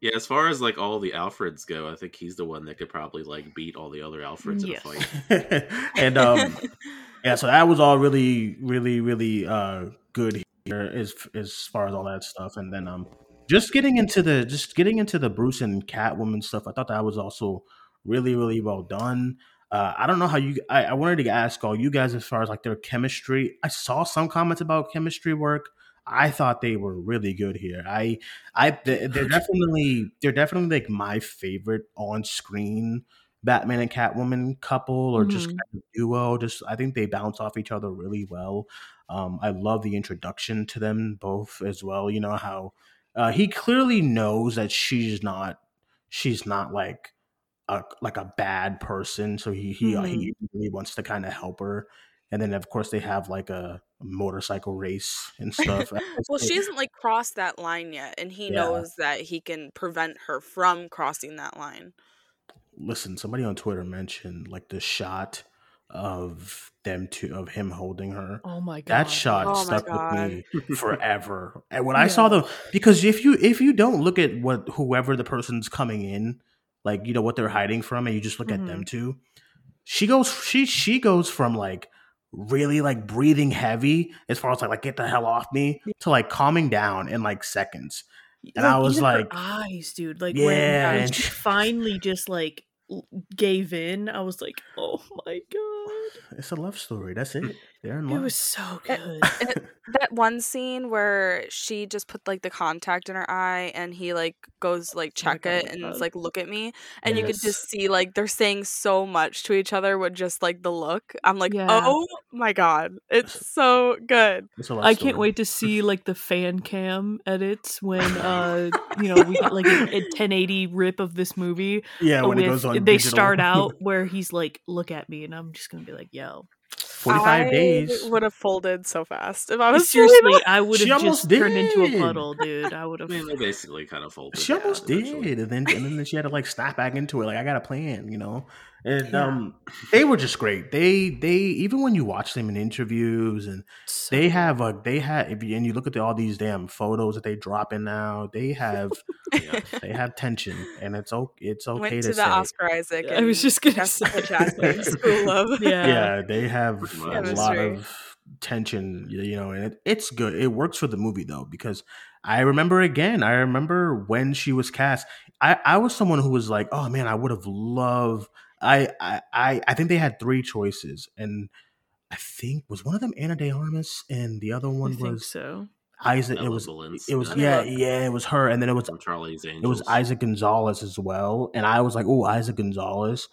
Yeah, as far as like all the Alfreds go, I think he's the one that could probably like beat all the other Alfreds Yes. in a fight. and um, yeah, so that was all really, really, really uh, good here as as far as all that stuff. And then um, just getting into the just getting into the Bruce and Catwoman stuff, I thought that was also really, really well done. Uh, I don't know how you. I, I wanted to ask all you guys as far as like their chemistry. I saw some comments about chemistry work. I thought they were really good here. I, I, they're definitely, they're definitely like my favorite on screen Batman and Catwoman couple or just Mhm. kind of duo. Just I think they bounce off each other really well. Um, I love the introduction to them both as well. You know how uh, he clearly knows that she's not she's not like a like a bad person, so he he uh, he mm-hmm. really wants to kind of help her. And then of course they have like a motorcycle race and stuff. well, she hasn't like crossed that line yet, and he Yeah. knows that he can prevent her from crossing that line. listen, somebody on Twitter mentioned like the shot of them two of him holding her. Oh my god. That shot Oh stuck with me forever. And when I saw the because if you if you don't look at what whoever the person's coming in, like you know what they're hiding from, and you just look at them mm-hmm. too. she goes she she goes from like really like breathing heavy as far as like, like get the hell off me to like calming down in like seconds. And I was like, eyes, dude. Like Yeah, when, she she- finally just like gave in, I was like, oh my god, it's a love story. That's it. They're in it was so It- good. it- that one scene where she just put like the contact in her eye and he like goes like check oh it and God. it's like look at me and you could just see like they're saying so much to each other with just like the look i'm like Yeah. oh my god it's so good It's a love I can't story. wait to see like the fan cam edits when uh you know we got like a, a 1080 rip of this movie. Yeah, when it goes on they digital. start out where he's like, "Look at me," and I'm just gonna be like, "Yo." 45 I days. would have folded so fast if i was Seriously, doing I would have almost just turned into a puddle, dude. I would have. I have. mean, they basically kind of folded. She that almost eventually. did, and then and then she had to like snap back into it. Like I got a plan, you know. And Yeah. um, they were just great. They they even when you watch them in interviews, and So they good. have a they have if you, and you look at the, all these damn photos that they drop in now. They have Yeah. they have tension, and it's okay. It's okay went to, to the say. oscar isaac I was just gonna Jessica say. Chastain school of Yeah. yeah, they have Pretty a lot of tension, you know, and it, it's good. It works for the movie though, because I remember again, I remember when she was cast. I, I was someone who was like, oh man, I would have loved. I, I I I think they had three choices, and I think was one of them Ana De Armas, and the other I one think was so. Eiza. It Ella was Balinska. it was Yeah. yeah it was her, and then it was From Charlie's Angels. it was Eiza Gonzalez as well, and I was like, "Oh, Eiza Gonzalez."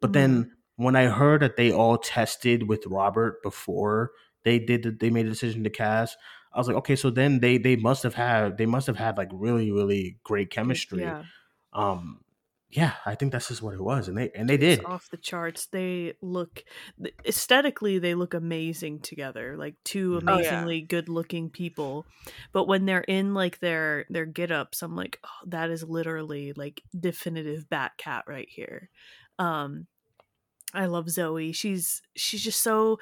But Mhm. then when I heard that they all tested with Robert before they did, the, they made a decision to cast. I was like, okay, so then they they must have had they must have had like really really great chemistry. Yeah, Um, yeah, I think that's just what it was, and they and they it's did. off the charts. They look aesthetically, they look amazing together. Like two Mhm. Oh, yeah. amazingly good-looking people. But when they're in like their their get-ups, I'm like, oh, that is literally like definitive Batcat right here. Um, I love Zoe. She's she's just so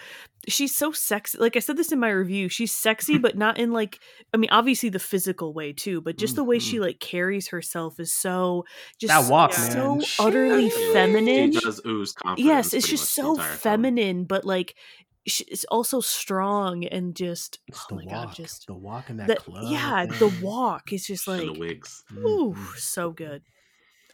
she's so sexy. Like I said this in my review, she's sexy, but not in like I mean, obviously the physical way too, but just the way she like carries herself is so just That walk, so man. utterly feminine. She does ooze confidence. Yes, it's just so feminine, but like sh- it's also strong and just It's oh the my walk, god, just the walk in that club. yeah, the walk is just like the wigs. ooh, Mhm. so good.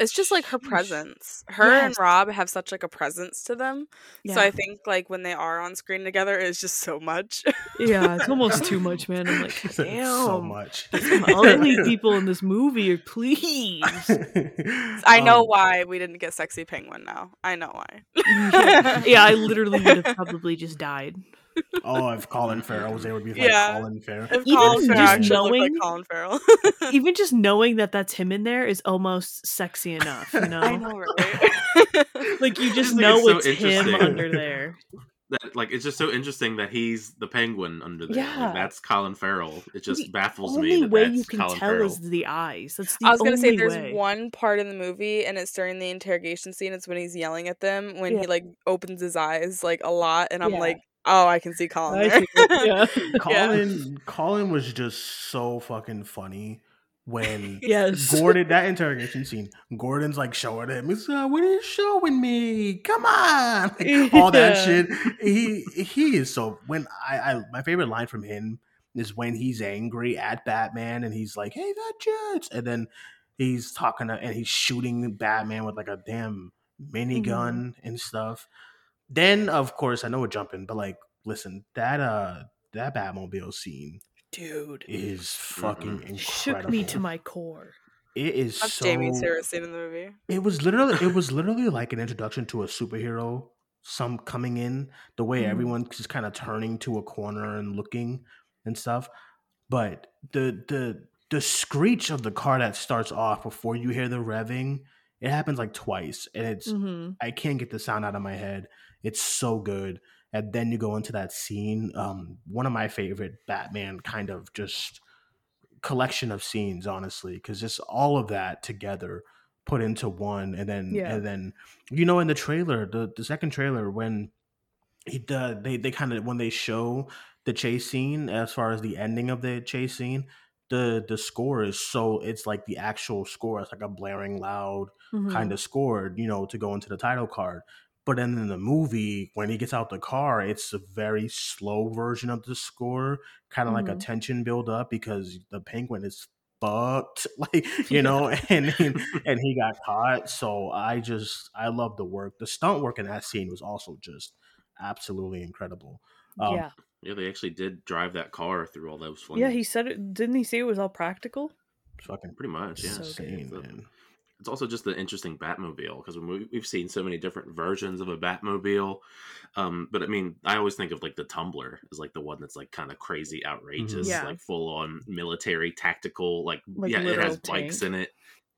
It's just like her presence. Her and rob have such like a presence to them. Yeah, so i think like when they are on screen together it's just so much. Yeah, it's almost too much, man. I'm like, damn, so damn, much. some ugly people in this movie, please. i know Um, why we didn't get sexy penguin now i know why. Yeah, yeah, I literally would have probably just died. Oh, if Colin Farrell was there, it would be like Yeah. Colin Farrell. If Even Colin Farrell just knowing- like Colin Farrell. Even just knowing that that's him in there is almost sexy enough, you know? I know, right? Like you just just know it's so it's him interesting. under there. That like it's just so interesting that he's the penguin under there. Like, that's Colin Farrell. It just The baffles only me that way that's you can Colin tell Farrell. is the eyes. That's the I was gonna say there's way. one part in the movie and it's during the interrogation scene. It's when he's yelling at them when Yeah. he like opens his eyes like a lot, and I'm Yeah. like, oh, I can see Colin there. see it, yeah. Colin Colin was just so fucking funny when Yes. Gordon that interrogation scene. Gordon's like showing him. He's uh, what are you showing me? Come on, Like, all that Yeah. shit. He he is so when I, I my favorite line from him is when he's angry at Batman and he's like, "Hey, that judge," and then he's talking to, and he's shooting Batman with like a damn minigun and stuff. Then of course I know we're jumping, but like listen that uh that Batmobile scene Dude. is fucking incredible. Shook me to my core. It is That's so. Jamie's favorite scene in the movie. It was literally. It was literally like an introduction to a superhero. Some coming in the way Mhm. everyone's just kind of turning to a corner and looking and stuff. But the the the screech of the car that starts off before you hear the revving, it happens like twice, and it's hmm I can't get the sound out of my head. It's so good. And then you go into that scene. Um, one of my favorite Batman kind of just collection of scenes, honestly, because just all of that together put into one, and then Yeah. and then you know in the trailer, the the second trailer when he the, they they kind of when they show the chase scene as far as the ending of the chase scene the the score is so it's like the actual score it's like a blaring loud Mm-hmm. kind of scored, you know, to go into the title card. But then in the movie, when he gets out the car, it's a very slow version of the score, kind of like a Mhm. tension build up because the penguin is fucked, like you know, and and, and he got caught. So I just I love the work. The stunt work in that scene was also just absolutely incredible. Um, yeah. Yeah, they actually did drive that car through all those flames. Yeah, he said it. Didn't he say it was all practical? fucking pretty much. Yeah, So insane, So- man. It's also just the interesting Batmobile because we- we've seen so many different versions of a Batmobile. Um, but I mean, I always think of like the Tumbler as like the one that's like kind of crazy, outrageous, Yeah. like full on military tactical. Like, Like yeah, it has bikes in it.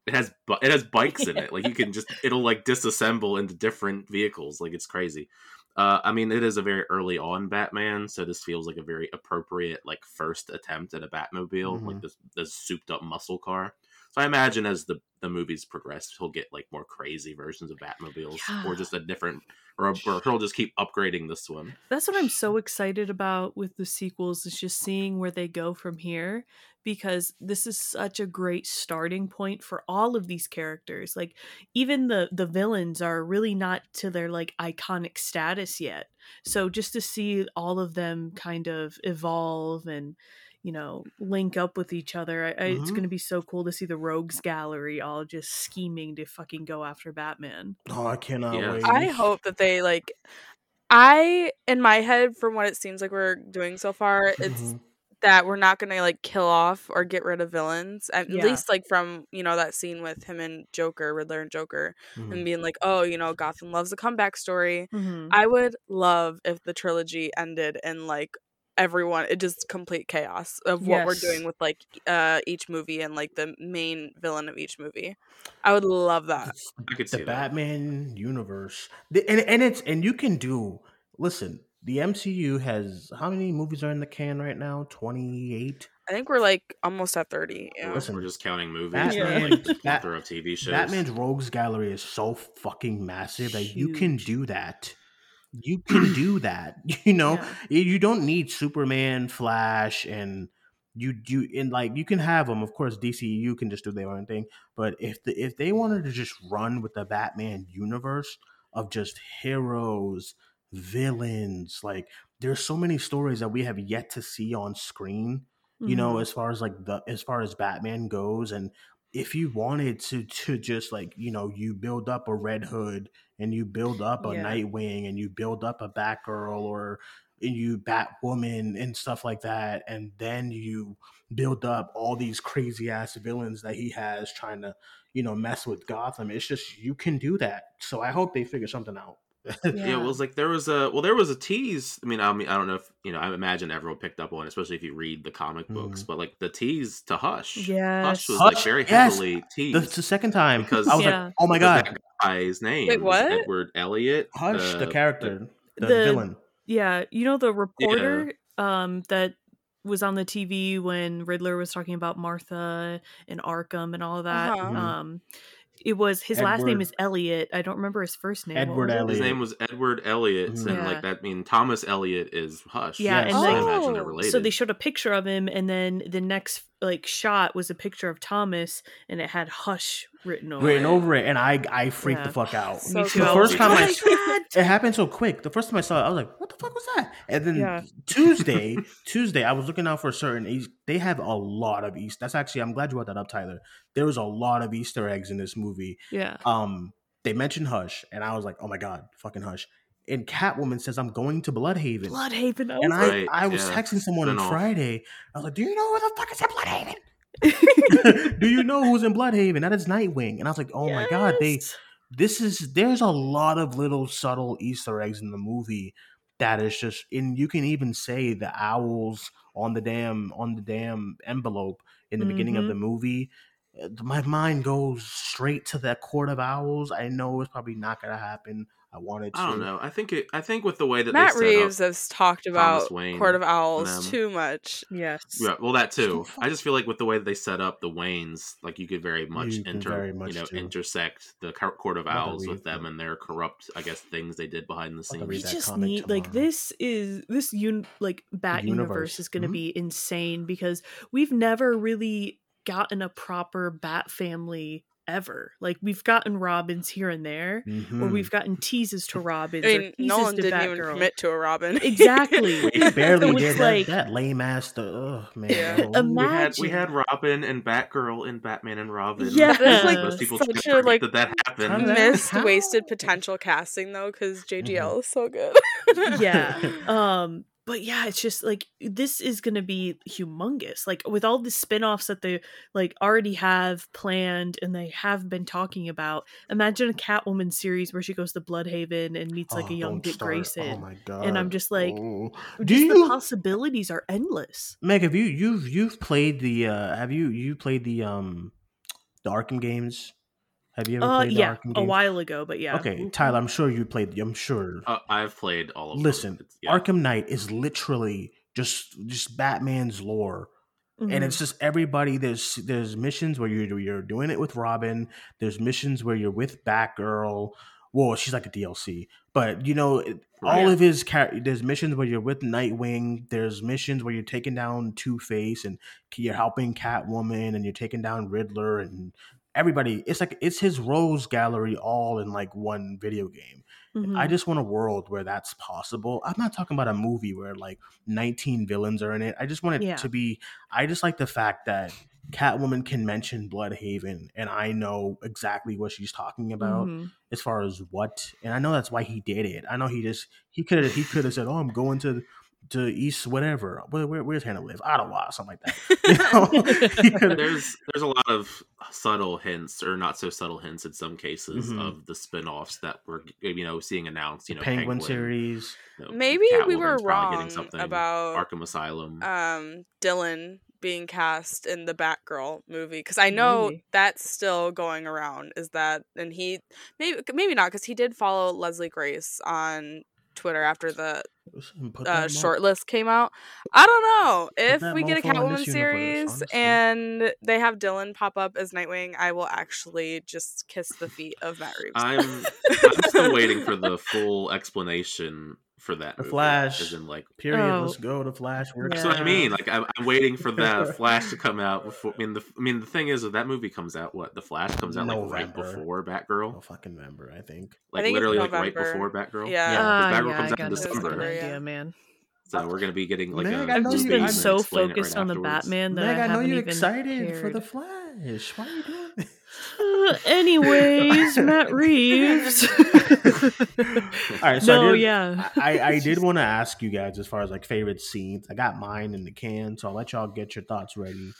It has bu- it has bikes in it. Like you can just it'll like disassemble into different vehicles. Like it's crazy. Uh, I mean, it is a very early on Batman, so this feels like a very appropriate like first attempt at a Batmobile, like this this souped up muscle car. So I imagine as the the movies progress, he'll get like more crazy versions of Batmobiles, or just a different, or, or he'll just keep upgrading this one. That's what I'm so excited about with the sequels is just seeing where they go from here because this is such a great starting point for all of these characters. Like even the the villains are really not to their like iconic status yet. So just to see all of them kind of evolve and you know link up with each other I, I, it's going to be so cool to see the rogues gallery all just scheming to fucking go after batman Oh, I cannot Yeah. wait. I hope that they like. I in my head, from what it seems like we're doing so far, it's Mhm. that we're not gonna like kill off or get rid of villains. At Yeah. least like from you know that scene with him and Joker, Riddler and Joker, Mhm. and being like, oh, you know, Gotham loves a comeback story. mm-hmm. I would love if the trilogy ended in like everyone it just complete chaos of what we're doing with like uh each movie and like the main villain of each movie. I would love that. It's I could the see that. Batman universe, The- and and it's and you can do. Listen, the MCU has how many movies are in the can right now? Twenty eight. I think we're like almost at 30. Yeah. Listen, We're just counting movies, Batman- and like Bat- of TV shows. Batman's rogues gallery is so fucking massive that you can do that. You can do that. You know, Yeah. you don't need Superman, Flash, and you do and like you can have them. Of course, DCU can just do their own thing. But if the if they wanted to just run with the Batman universe of just heroes, villains, like there's so many stories that we have yet to see on screen. You know, Mhm. as far as like the as far as Batman goes, and if you wanted to to just like you know you build up a Red Hood and you build up a Yeah. Nightwing and you build up a Batgirl or you Batwoman and stuff like that, and then you build up all these crazy ass villains that he has trying to you know mess with Gotham. It's just you can do that. So I hope they figure something out. Yeah. it was like there was a well, there was a tease. I mean, I mean, I don't know if you know. I imagine everyone picked up on, especially if you read the comic books. Mm. But like the tease to Hush, Yes. Hush was Hush, like very yes. heavily The, teased the second time, because I was Yeah. like, "Oh my god, that guy's name Wait, was what? Edward Elliot. Hush, the uh, character, the, the- villain." Yeah, you know the reporter um that was on the TV when Riddler was talking about Martha and Arkham and all of that. Uh-huh. Um it was his last name is Elliot. I don't remember his first name. Edward Elliot. His name was Edward Elliot, Mhm. and Yeah. like that I mean Thomas Elliot is Hush. Yeah, Yes. and so I imagine they're related. so they showed a picture of him and then the next like shot was a picture of Thomas and it had Hush written over written it. over it, and I I freaked Yeah. the fuck out. So Me too. cool. The first time "Oh I my saw God!" it happened so quick. The first time I saw it, I was like, "What the fuck was that?" And then Yeah. Tuesday, Tuesday, I was looking out for a certain. Eas- They have a lot of Easter. That's actually. I'm glad you brought that up, Tyler. There was a lot of Easter eggs in this movie. Yeah. Um, they mentioned Hush, and I was like, "Oh my god, fucking Hush!" And Catwoman says, "I'm going to Blüdhaven." Blüdhaven. I and was I, Right, I was yeah. texting someone on Friday. I was like, "Do you know where the fuck is in Blüdhaven?" Do you know who's in Blüdhaven? That is Nightwing. And I was like, "Oh my god, they this is there's a lot of little subtle Easter eggs in the movie that is just and you can even say the owls on the damn on the damn envelope in the beginning of Mhm. the movie. Uh, My mind goes straight to that court of owls. I know it's probably not gonna happen. I wanted to. I don't know. I think it. I think with the way that Matt they set Reeves up, has talked about Wayne Court of Owls too much. Yes. Yeah, well, that too. I just feel like with the way that they set up the Waynes, like you could very much You can inter, very much you know, too. intersect the Court of About to Owls with them them. and their corrupt, I guess, things they did behind the About to read scenes. we just comic need like this is this un like bat universe, Universe. is going to Mhm. be insane because we've never really gotten a proper bat family ever like we've gotten robins here and there or Mhm. we've gotten teases to robins I mean, teases Nolan to didn't even Batgirl. commit to a Robin. exactly We barely So did it's that, that lame ass stuff. Ugh, man. Yeah. no. we had we had Robin and Batgirl and Batman and Robin. Yeah. That is, like, most people such a, like, that that happened. How did that- Missed How? wasted potential casting though, because JGL is so good. yeah um but yeah it's just like this is gonna be humongous like with all the spin-offs that they like already have planned and they have been talking about imagine a catwoman series where she goes to Blüdhaven and meets like Oh, a young dick start. grayson Oh my god. and i'm just like Oh. just do the you possibilities are endless Meg, have you you've you've played the uh have you you played the um the Arkham games? Have you ever uh played the yeah Arkham a while ago but yeah Okay, Tyler, I'm sure you played I'm sure. Uh, I've played all of them. Listen, It's- yeah. Arkham Knight is literally just just Batman's lore. and Mhm. it's just everybody there's there's missions where you're you're doing it with Robin there's missions where you're with Batgirl well she's like a DLC but you know it- all Right. of his char- there's missions where you're with Nightwing there's missions where you're taking down Two Face and you're helping Catwoman and you're taking down Riddler and everybody it's like it's his rogues gallery all in like one video game Mhm. I just want a world where that's possible. I'm not talking about a movie where like 19 villains are in it. I just want it Yeah. to be. I just like the fact that Catwoman can mention Blüdhaven, and I know exactly what she's talking about Mhm. as far as what. And I know that's why he did it. I know he just he could have he could have said, "Oh, I'm going to." To East, whatever. Where, where, where's Hannah live? Ottawa, something like that. You know? He coulda- there's there's a lot of subtle hints or not so subtle hints in some cases Mhm. of the spin-offs that we're you know seeing announced you know Penguin series. you know, Maybe we were Catwoman's getting wrong something, about Arkham Asylum um Dylan being cast in the Batgirl movie because I know Maybe. that's still going around. Is that and he maybe maybe not because he did follow Leslie Grace on Twitter after the Put uh, that mo- list came out. I don't know if we get a Catwoman this universe, series and they have Dylan pop up as Nightwing. I will actually just kiss the feet of Matt Reeves. I'm I'm still waiting for the full explanation for that The movie, Flash. as in like Period. Oh. Let's go to Flash. We're That's what I mean. Like I'm, I'm waiting for the Flash to come out before. I mean, the I mean the thing is, that that movie comes out. What the Flash comes out like right before Batgirl, don't fucking remember. I think. like think literally like right before Batgirl. Yeah. Yeah. Ah, Batgirl yeah, comes out in December. fucking Yeah. man. So we're gonna be getting like Meg, a. I I've just been so explain it right focused on the. Batman that Meg, I I know haven't you're even excited for the Flash. Why are you doing this? Uh, anyways, Matt Reeves. All right, so no, I did, yeah. I, I did want to ask you guys as far as like favorite scenes. I got mine in the can, so I'll let y'all get your thoughts ready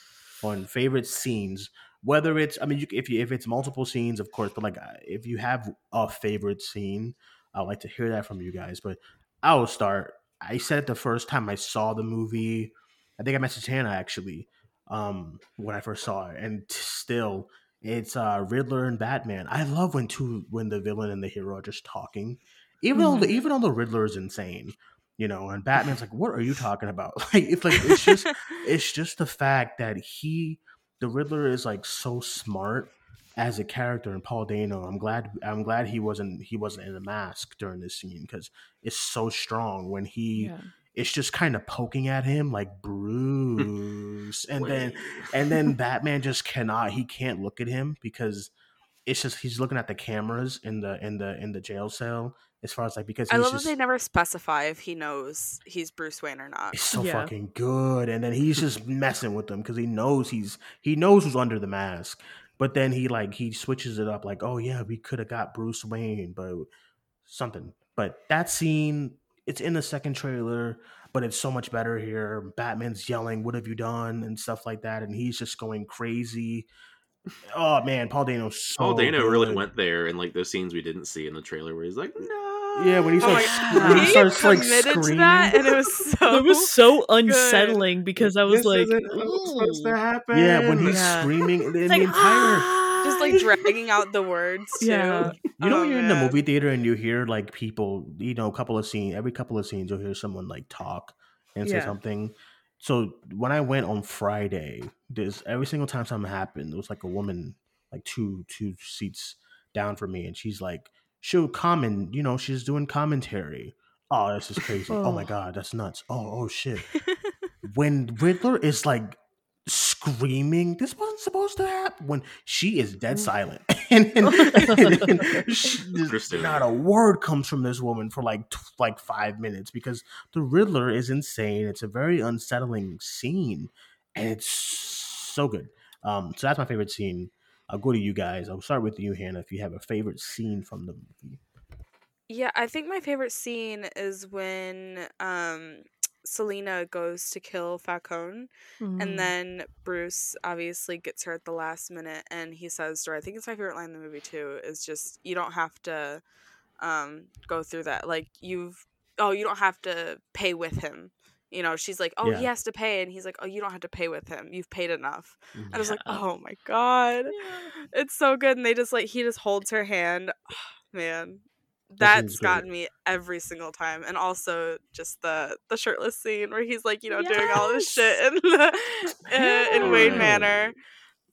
on favorite scenes. Whether it's, I mean, you, if you if it's multiple scenes, of course, but like uh, if you have a favorite scene, I'd like to hear that from you guys. But I will start. I said it the first time I saw the movie. I think I messaged Hannah actually um, when I first saw it, and t- still, it's uh, Riddler and Batman. I love when two when the villain and the hero are just talking, even though the, even though the Riddler is insane, you know, and Batman's like, "What are you talking about?" Like it's like it's just it's just the fact that he the Riddler is like so smart as a character and Paul Dano. I'm glad I'm glad he wasn't he wasn't in a mask during this scene because it's so strong when he Yeah. It's just kind of poking at him like Bruce and then and then Batman just cannot he can't look at him because it's just he's looking at the cameras in the in the in the jail cell as far as like because I love just that they never specify if he knows he's Bruce Wayne or not. it's so Yeah. fucking good and then he's just messing with them because he knows he's he knows who's under the mask but then he like he switches it up like oh yeah we could have got bruce wayne but something but that scene it's in the second trailer but it's so much better here batman's yelling what have you done and stuff like that and he's just going crazy oh man paul dano's so Paul Dano really went there in like those scenes we didn't see in the trailer where he's like, no. Yeah, when he Oh starts, God. when he He starts like committed to screaming. that, and it was so. it was so unsettling because I was This like, isn't what's supposed to happen. Yeah, when he's Yeah. screaming, and the like, entire "Ah!" Just like dragging out the words too. Yeah. You know, Oh, when you're in the movie theater and you hear like people, you know, a couple of scenes, every couple of scenes, you'll hear someone like talk and say Yeah. something. So when I went on Friday, this every single time something happened, there was like a woman, like two two seats down from me, and she's like, she'll comment, you know, she's doing commentary. Oh, this is crazy. oh my Oh. god, that's nuts. Oh, oh shit. when Riddler is like screaming, this wasn't supposed to happen. When she is dead silent, and, and, and she- not a word comes from this woman for like t- like five minutes because the Riddler is insane. It's a very unsettling scene, and it's so good. Um, so that's my favorite scene. I'll go to you guys. I'll start with you, Hannah. If you have a favorite scene from the movie, Yeah, I think my favorite scene is when um Selina goes to kill Falcone Mm. and then Bruce obviously gets her at the last minute and he says to her, I think it's my favorite line in the movie too, is just you don't have to um go through that. Like you've oh, you don't have to pay with him. You know, she's like, Oh, he has to pay and he's like, Oh, you don't have to pay with him. You've paid enough. Mm-hmm. I was like, Oh my god. It's so good. And they just like he just holds her hand. Man. That That's gotten me every single time. And also just the the shirtless scene where he's like, you know, doing all this shit in the uh, in Wayne. Manor.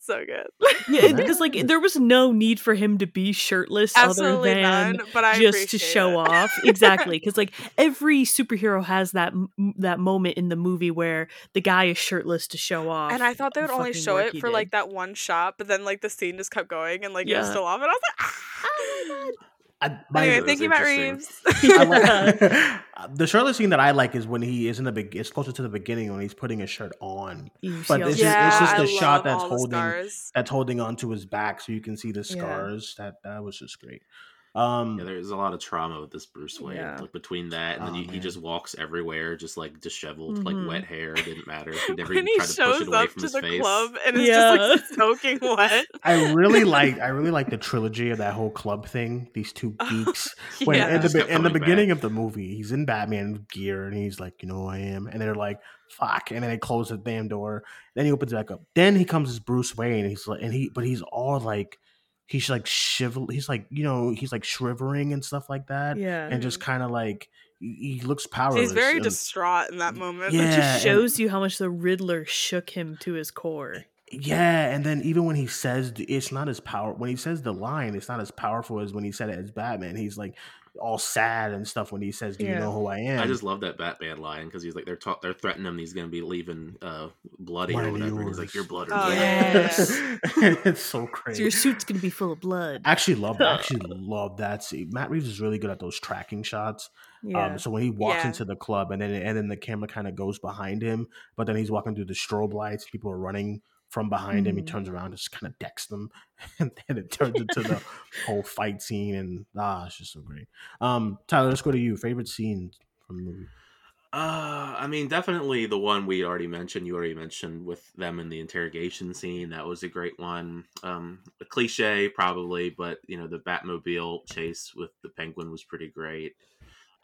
So good. yeah, because like there was no need for him to be shirtless Absolutely other than none. But I just to show it. off exactly because like every superhero has that that moment in the movie where the guy is shirtless to show off And I thought they would only show it for did. like that one shot, but then like the scene just kept going and like it was Yeah. still off, and I was like, oh my god. I, my- Anyway, That thank you, Matt. Reeves. Like- the shirtless scene that I like is when he is in the big. It's closer to the beginning when he's putting his shirt on. You But it's the- just- yeah, it's just I the shot that's all the holding- scars. That's holding onto his back, so you can see the Yeah. scars. That that was just great. Um, Yeah, there's a lot of trauma with this Bruce Wayne. Yeah. Like between that and then Oh, he, he just walks everywhere, just like disheveled, like Mhm. wet hair. It didn't matter. He never when even he tried to push it away up from to his the face. club and it's Yeah. just like soaking wet. I really like I really like the trilogy of that whole club thing. These two geeks. When yeah. in the in the beginning back. of the movie, he's in Batman gear and he's like, you know who I am, and they're like, fuck, and then they close the damn door. Then he opens it back up. Then he comes as Bruce Wayne, and he's like, and he but he's all like, he's like shivel, he's like you know he's like shivering and stuff like that, yeah and just kind of like he, he looks powerless. He's very and- distraught in that moment. Yeah, it just and- shows you how much the Riddler shook him to his core. Yeah, and then even when he says it's not as power when he says the line, it's not as powerful as when he said it as Batman. He's like all sad and stuff when he says, "Do you know who I am?" I just love that Batman line because he's like they're ta- they're threatening him. He's gonna be leaving uh, bloody Mine or or whatever. And he's like your blood or Oh, mine." yeah. it's so crazy. So crazy. your suit's gonna be full of blood. I actually love that I actually love that scene. Matt Reeves is really good at those tracking shots. Yeah. Um, so when he walks Yeah. into the club and then and then the camera kind of goes behind him, but then he's walking through the strobe lights. People are running from behind him. He Mhm. turns around, and just kind of decks them, and then it turns into the whole fight scene. And ah, it's just so great. Um, Tyler, let's go to you. Favorite scene from the movie? Uh, I mean, definitely the one we already mentioned. You already mentioned with them in the interrogation scene. That was a great one. Um, a cliche, probably, but you know, the Batmobile chase with the Penguin was pretty great.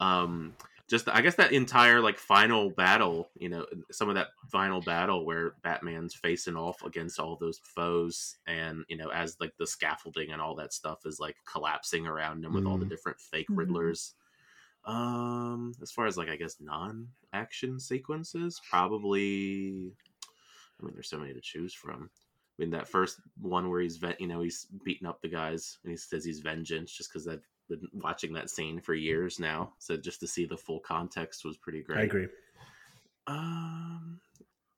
Um, just I guess that entire like final battle, you know, some of that final battle where Batman's facing off against all those foes, and you know, as like the scaffolding and all that stuff is like collapsing around him with all the Mhm. different fake Mhm. Riddlers. Um, as far as like I guess non-action sequences, probably. I mean, there's so many to choose from. I mean, that first one where he's, ven- you know, he's beating up the guys and he says he's vengeance, just because I've been watching that scene for years now. So just to see the full context was pretty great. I agree. Um.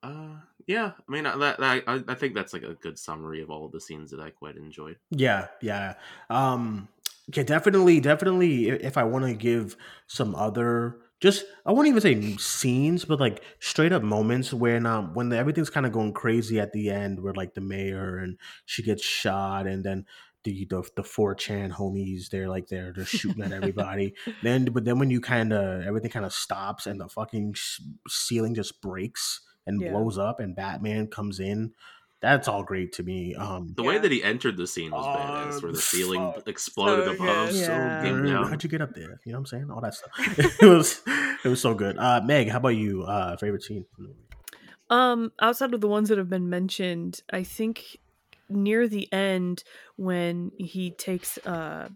Uh. Yeah. I mean, I- that, I, I think that's like a good summary of all of the scenes that I quite enjoyed. Yeah, yeah. Um yeah, definitely, definitely if I want to give some other just I won't even say scenes, but like straight up moments when um when everything's kind of going crazy at the end where like the mayor and she gets shot and then the the the 4chan homies they're like they're they're shooting at everybody. then but then when you kind of everything kind of stops and the fucking s- ceiling just breaks and Yeah. blows up and Batman comes in. That's all great to me. Um The way Yeah. that he entered the scene was badass, Oh, where the ceiling fuck. exploded So above. good. Yeah. came good. down. How'd you get up there? You know what I'm saying? All that stuff. it was it was so good. Uh Meg, how about you? Uh favorite scene from the movie? Um, outside of the ones that have been mentioned, I think near the end when he takes uh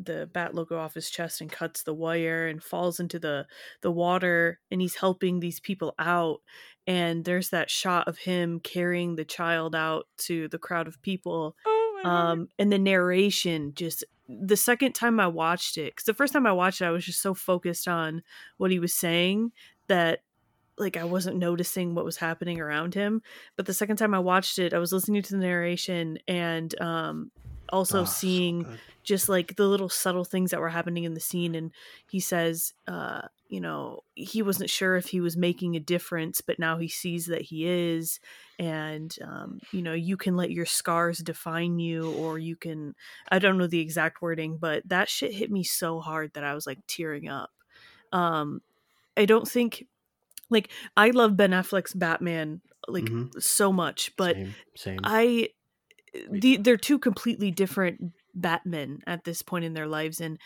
the bat logo off his chest and cuts the wire and falls into the the water and he's helping these people out and there's that shot of him carrying the child out to the crowd of people Oh my God. um and the narration just the second time i watched it because the first time i watched it i was just so focused on what he was saying that like i wasn't noticing what was happening around him but the second time i watched it i was listening to the narration and um also Oh, seeing good. just like the little subtle things that were happening in the scene and he says uh you know he wasn't sure if he was making a difference but now he sees that he is and um you know you can let your scars define you or you can i don't know the exact wording but that shit hit me so hard that i was like tearing up um i don't think like i love ben affleck's batman like Mhm. so much but same, same. I the, they're two completely different Batmen at this point in their lives, and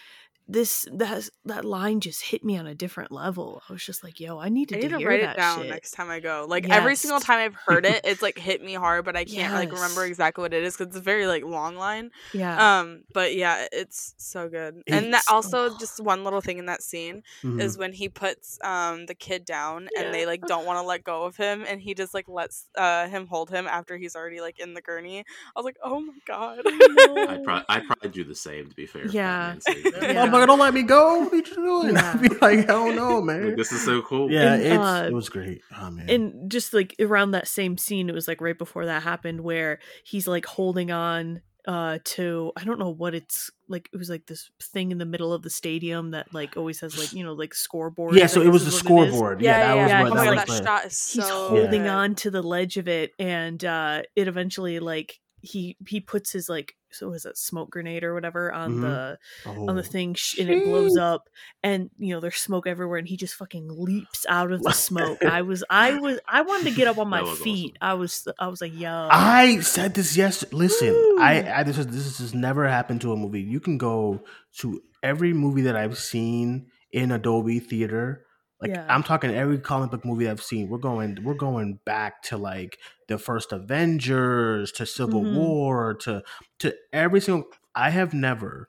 this that that line just hit me on a different level. I was just like, "Yo, I needed I need to to hear write that it down shit." next time I go. Like every single time I've heard it, it's like hit me hard, but I can't like remember exactly what it is because it's a very like long line. Yeah, Um, but yeah, it's so good. and that It's- also just one little thing in that scene Mhm. is when he puts um the kid down and they like don't want to let go of him and he just like lets uh him hold him after he's already like in the gurney. I was like, oh my god. I'd, pro- I'd probably do the same, to be fair. Yeah. Batman saved me. Yeah. Motherfucker, don't let me go. What are you doing? Yeah. I'd be like, hell no, man. Like, this is so cool. yeah, And, it's, uh, it was great. Oh man. and just like around that same scene, it was like right before that happened, where he's like holding on uh to I don't know what it's like. It was like this thing in the middle of the stadium that like always has like you know like scoreboard. yeah, so it was the scoreboard. Yeah, that was yeah. what Oh my that god, was that shot is so he's holding good. on to the ledge of it and uh it eventually like he he puts his like so was it smoke grenade or whatever on Mhm. the on the Oh. thing sh- and it blows up and you know there's smoke everywhere and he just fucking leaps out of the smoke i was i was i wanted to get up on my feet i was i was like yo I said this yes. Listen. I, I this is this has never happened to a movie. You can go to every movie that I've seen in Dolby Theater. Like Yeah. I'm talking every comic book movie I've seen. We're going we're going back to like the first Avengers to Civil Mhm. War to to every single. I have never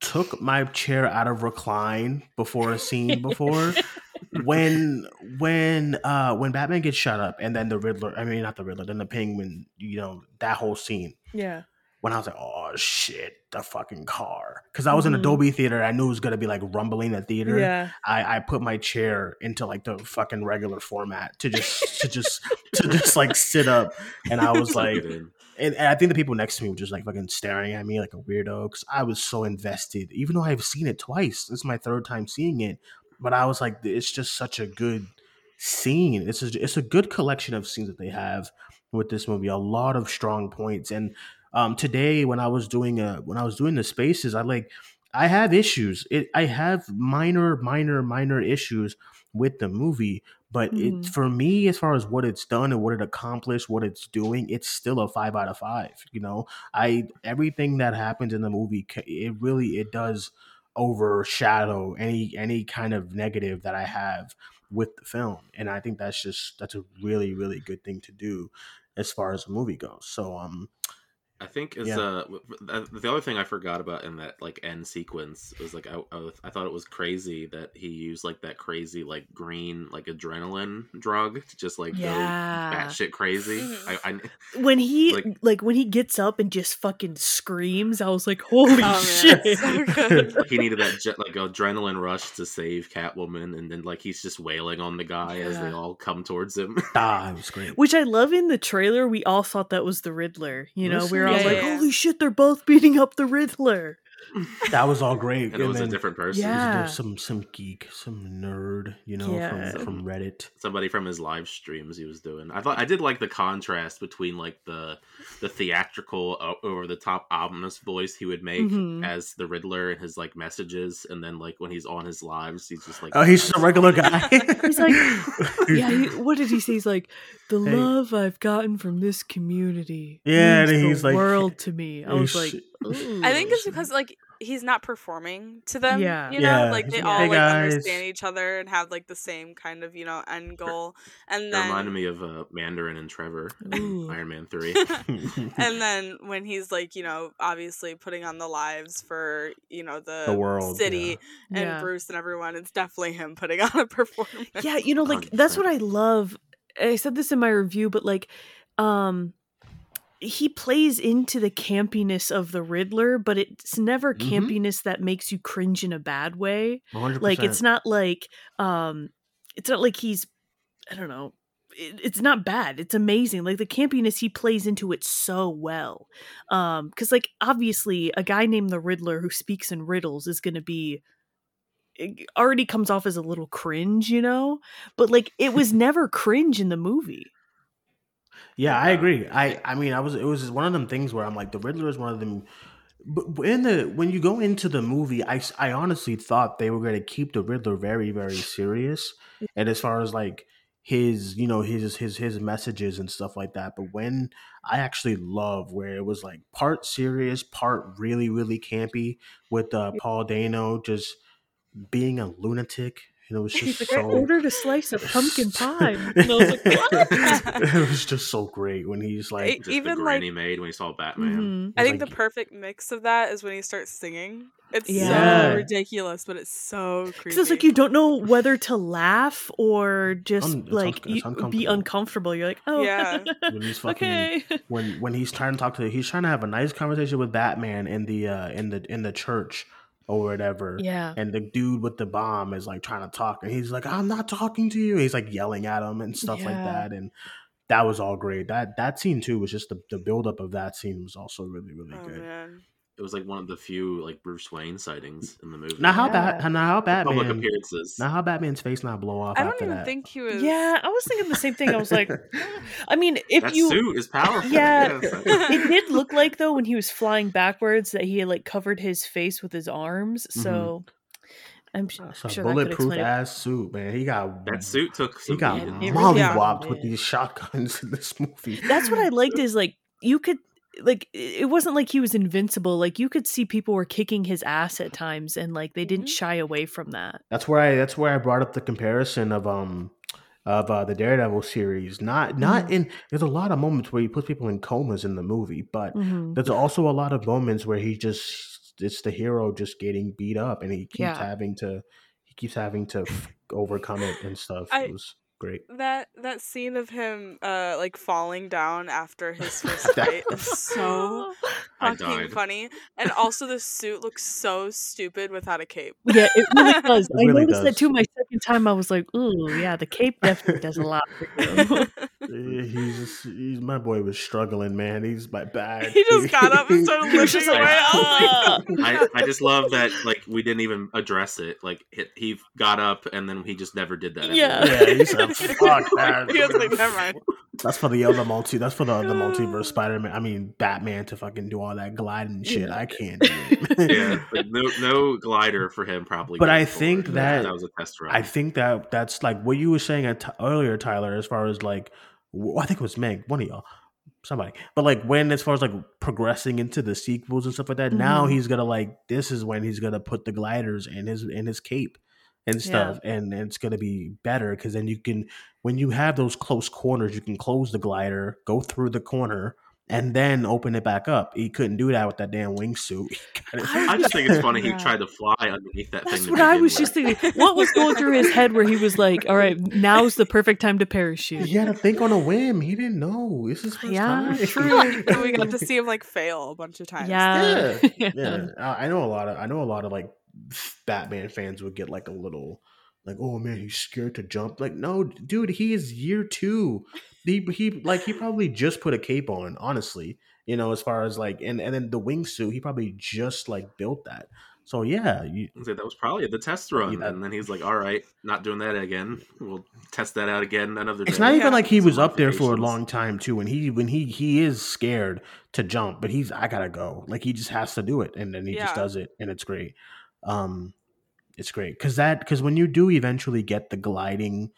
took my chair out of recline before a scene before when when uh when Batman gets shot up and then the Riddler I mean not the Riddler then the Penguin you know that whole scene yeah when I was like oh shit the fucking car because I was in Mhm. Dolby theater I knew it was gonna be like rumbling the theater yeah I I put my chair into like the fucking regular format to just to just to just like sit up and I was like and, and I think the people next to me were just like fucking staring at me like a weirdo because I was so invested. Even though I've seen it twice, this is my third time seeing it. But I was like, it's just such a good scene. It's a, it's a good collection of scenes that they have with this movie. A lot of strong points. And um, today, when I was doing a when I was doing the spaces, I like I have issues. It I have minor, minor, minor issues with the movie. But Mhm. it for me, as far as what it's done and what it accomplished, what it's doing, it's still a five out of five. You know, I everything that happens in the movie, it really it does overshadow any any kind of negative that I have with the film, and I think that's just that's a really really good thing to do as far as the movie goes. So um, I think is Yeah. uh w- w- the other thing I forgot about in that like end sequence was like I, I, I thought it was crazy that he used like that crazy like green like adrenaline drug to just like Yeah. go batshit crazy. I, I when he Like- like, when he gets up and just fucking screams, I was like, "Holy Oh, shit!" it's so he needed that jet, like adrenaline rush to save Catwoman, and then like he's just wailing on the guy as they all come towards him. ah, it was great. Which I love in the trailer. We all thought that was the Riddler. You know, we were all Yeah, like. "Holy shit, they're both beating up the Riddler!" That was all great. and it was a different person. Yeah. there's some some geek, some nerd, you know, Yeah. from from Reddit. somebody from his live streams he was doing. I thought I did like the contrast between like the the theatrical over the top ominous voice he would make Mhm. as the Riddler and his like messages, and then like when he's on his lives, he's just like Oh, he's just a regular guy. He's like, yeah. He, what did he say? He's like, "The Hey. love I've gotten from this community, Yeah, and means the he's like- world to me." I was he's- like, I think it's because like he's not performing to them. Yeah. You know, Yeah, like they all like, like guys." understand each other and have like the same kind of, you know, end goal. And It then reminded me of uh, Mandarin and Trevor, in Iron Man Three. and then when he's like, you know, obviously putting on the lives for, you know, the, The world, city and Yeah. Bruce and everyone, it's definitely him putting on a performance. yeah you know like that's what i love i said this in my review but like um he plays into the campiness of the riddler but it's never Mhm. campiness that makes you cringe in a bad way. 100%. like it's not like um it's not like he's i don't know it, it's not bad it's amazing. Like the campiness he plays into it so well. Um because like obviously a guy named the riddler who speaks in riddles is gonna be it already comes off as a little cringe you know? But like it was never cringe in the movie Yeah, I agree. I I mean, I was it was one of them things where I'm like, the Riddler is one of them. But but in the when you go into the movie, I I honestly thought they were going to keep the Riddler very very serious, and as far as like his you know his his his messages and stuff like that. But when I actually love where it was like part serious, part really really campy with uh, Paul Dano just being a lunatic. And it was just like, I ordered a slice of pumpkin pie. And I was like, what? it was just so great when he's like, It- Just even the like he made when he saw Batman. Mhm. I think like- the perfect mix of that is when he starts singing. It's Yeah. so ridiculous, but it's so creepy. It's like you don't know whether to laugh or just Un- like unc- it's you, be uncomfortable. uncomfortable. You're like, oh, Yeah. when he's fucking okay. when when he's trying to talk to he's trying to have a nice conversation with Batman in the uh in the in the church or whatever. yeah. And the dude with the bomb is like trying to talk and he's like, I'm not talking to you. He's like yelling at him and stuff like that. And that was all great. That that scene too was just the, the build up of that scene was also really, really oh good. man. It was like one of the few like Bruce Wayne sightings in the movie. Now how Yeah. bad now how bad? public appearances. now how Batman's face not blow off I don't after even that. think he was. Yeah, I was thinking the same thing. I was like, I mean, if that you, suit is powerful. Yeah. Yes. it did look like though when he was flying backwards that he had like covered his face with his arms. Mm-hmm. So I'm sh- That's a sure that could bulletproof explain it. ass suit, man. He got that suit took he got beating. it really mollywopped did. with these shotguns in this movie. That's what I liked is like you could like it wasn't like he was invincible. Like you could see people were kicking his ass at times and like they didn't Mhm. shy away from that. That's where I that's where I brought up the comparison of um of uh, the Daredevil series. Not not in there's a lot of moments where he puts people in comas in the movie, but Mhm. there's also a lot of moments where he just it's the hero just getting beat up and he keeps Yeah. having to he keeps having to overcome it and stuff. I- it was great. That that scene of him uh like falling down after his first fight is so fucking died. funny. And also the suit looks so stupid without a cape. Yeah, it really does. It I really noticed does. that too. My second time, I was like, "Ooh, yeah, the cape definitely does a lot." For you. Eh, He's, he's my boy was struggling, man. He's my bad. he just got up and started He was lifting away. I was I, I just love that like we didn't even address it. Like he, he got up and then he just never did that. Yeah. anymore. Yeah, he said, "Fuck that." he was like, never mind. That's for the other multi. That's for the other multiverse Spider Man. I mean, Batman to fucking do all that gliding shit. I can't do it. yeah, like no no glider for him probably. But I think forward. that that was a test run. I think that that's like what you were saying at t- earlier, Tyler. As far as like, I think it was Meg, one of y'all, somebody. But like when, as far as like progressing into the sequels and stuff like that, now Mhm. he's gonna like this is when he's gonna put the gliders in his in his cape and stuff, and it's gonna be better because then you can when you have those close corners, you can close the glider, go through the corner. And then open it back up. He couldn't do that with that damn wingsuit. He got his- I just think it's funny he tried to fly underneath that That's thing. to what I was with. just thinking. What was going through his head where he was like, "All right, now's the perfect time to parachute." He had to think on a whim. He didn't know. This is first Yeah, time. true. And we got to see him like fail a bunch of times. Yeah, yeah, yeah. I I know a lot of I know a lot of like Batman fans would get like a little like, oh man, he's scared to jump. Like, no, dude, he is year two. He he like he probably just put a cape on. Honestly, you know, as far as like and and then the wingsuit, he probably just like built that. So yeah, you, I that was probably the test run, Yeah. and then he's like, "All right, not doing that again. We'll test that out again another day." It's not even like he was up there for a long time too. When he when he he is scared to jump, but he's I gotta go. Like he just has to do it, and then he just does it, and it's great. Um, it's great because that because when you do eventually get the gliding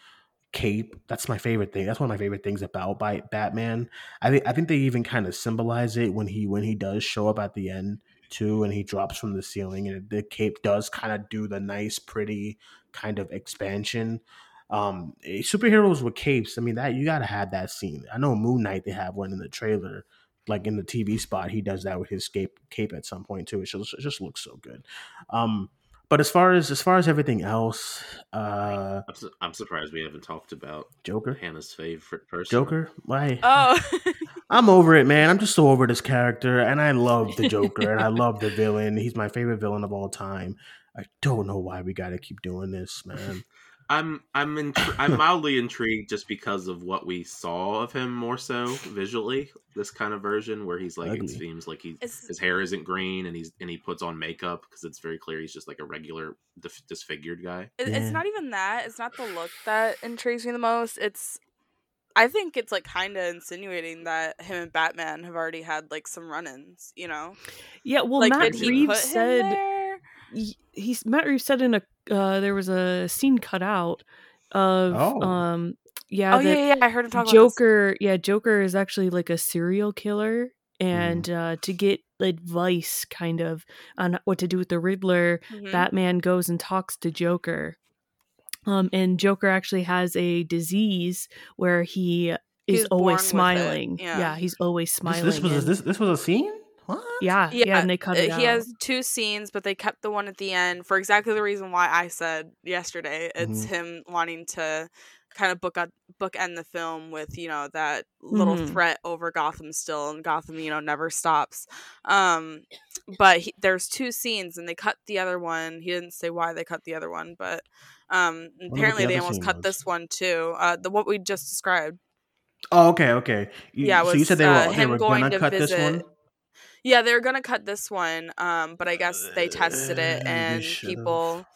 cape, that's my favorite thing. That's one of my favorite things about by Batman. I think I think they even kind of symbolize it when he when he does show up at the end too, and he drops from the ceiling, and the cape does kind of do the nice, pretty kind of expansion um eh, superheroes with capes i mean that you gotta have that scene i know moon knight they have one in the trailer like in the tv spot he does that with his cape cape at some point too. It just, it just looks so good. Um but as far as as far as everything else uh I'm, su- I'm surprised we haven't talked about joker? Hannah's favorite person. joker? Why? Oh, i'm over it man. I'm just so over this character and i love the joker and i love the villain. He's my favorite villain of all time. I don't know why we gotta keep doing this man I'm I'm intri- I'm mildly intrigued just because of what we saw of him more so visually. This kind of version where he's like it seems like he It's- his hair isn't green and he's and he puts on makeup because it's very clear he's just like a regular dif- disfigured guy. it, Yeah. it's not even that. It's not the look that intrigues me the most. It's, I think it's like kind of insinuating that him and Batman have already had like some run-ins. You know, yeah. Well, like Matt did he Reeves said there? he- he's Matt Reeves said in a uh, there was a scene cut out of Oh. um yeah Oh yeah, yeah, I heard him talk about Joker yeah Joker is actually like a serial killer Mm-hmm. and uh, to get advice kind of on what to do with the Riddler this. Mhm. Batman goes and talks to Joker um and Joker actually has a disease where he is always smiling yeah. yeah he's always smiling this was and- this this was a scene what yeah, yeah and they cut uh, it he out. has two scenes, but they kept the one at the end for exactly the reason why I said yesterday. It's Mhm. him wanting to kind of book a bookend the film with you know that little Mhm. threat over Gotham still, and Gotham you know never stops. Um, but he, there's two scenes, and they cut the other one. He didn't say why they cut the other one, but um, apparently the they almost cut was? this one too. Uh, the what we just described. Oh, okay, okay. You, Yeah, it so you said they were uh, they were going gonna to cut this one. Yeah, they were gonna cut this one, um, but I guess they tested it Uh, and should've. people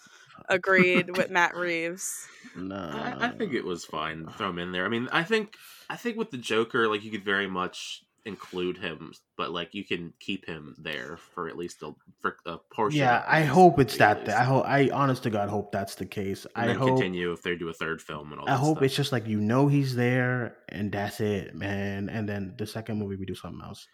agreed with Matt Reeves. No, I, I think it was fine. Throw him in there. I mean, I think I think with the Joker, like you could very much include him, but like you can keep him there for at least a for a portion. Yeah, of I hope it's that. least. I hope. I honest to God hope that's the case. And I then hope. continue if they do a third film and all. I that hope stuff. it's just like you know he's there and that's it, man. And then the second movie we do something else.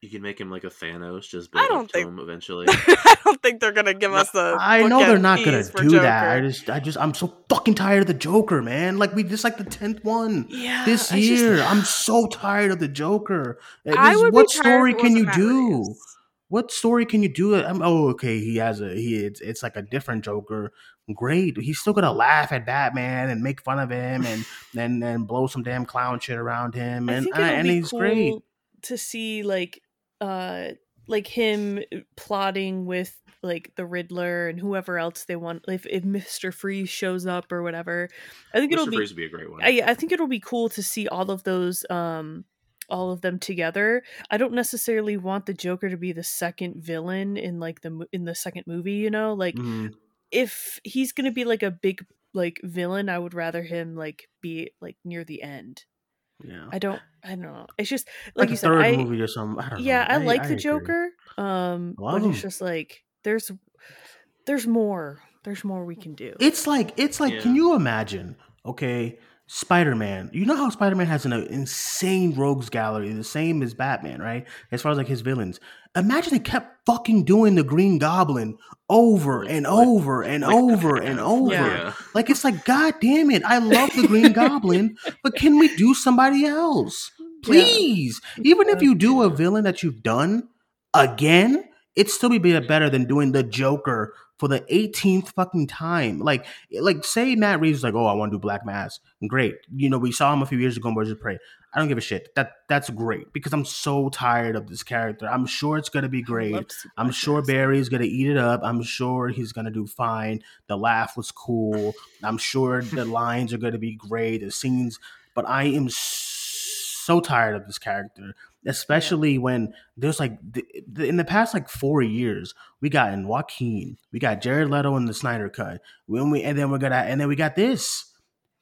You can make him like a Thanos, just I build don't think- him eventually. I don't think they're gonna give us the. I know they're not gonna piece for do that. I just, I just, I'm so fucking tired of the Joker, man. Like we just like the tenth one Yeah, this I just- year. I'm so tired of the Joker. Uh, I this- would be what tired story if it can you do? Reeves. What story can you do? I'm, oh, okay. He has a he. It's, it's like a different Joker. Great. He's still gonna laugh at Batman and make fun of him and and and blow some damn clown shit around him. I And think uh, and be he's cool great. to see like uh like him plotting with like the Riddler and whoever else they want if if Mr. Freeze shows up or whatever. I think it'll Mr. be Freeze would be a great one. I, I think it'll be cool to see all of those um all of them together. I don't necessarily want the Joker to be the second villain in like the in the second movie, you know? Like Mhm. if he's going to be like a big like villain, I would rather him like be like near the end. Yeah. I don't. I don't know. It's just like, like you said. third I, movie or something. I don't yeah, know. I like the agree. Joker. Um, Love but it's just like there's there's more. There's more we can do. It's like it's like. Can you imagine? Okay, Spider Man. You know how Spider Man has an uh, insane rogues gallery, the same as Batman, right? As far as like his villains. Imagine they kept fucking doing the Green Goblin over and over and Like- over and over. Yeah. Like it's like, God damn it! I love the Green Goblin, but can we do somebody else, please? Even if you do a villain that you've done again, it'd still be be- better than doing the Joker for the 18th fucking time. Like, like say Matt Reeves is like, oh, I want to do Black Mask. Great, you know, we saw him a few years ago in Birds of Prey. I don't give a shit. That that's great because I'm so tired of this character. I'm sure it's gonna be great. Love to see I'm sure. Barry's gonna eat it up. I'm sure he's gonna do fine. The laugh was cool. I'm sure the lines are gonna be great. The scenes, but I am so tired of this character, especially when there's like the, the, in the past like four years we got in Joaquin, we got Jared Leto in the Snyder cut, when we and then we're gonna and then we got this.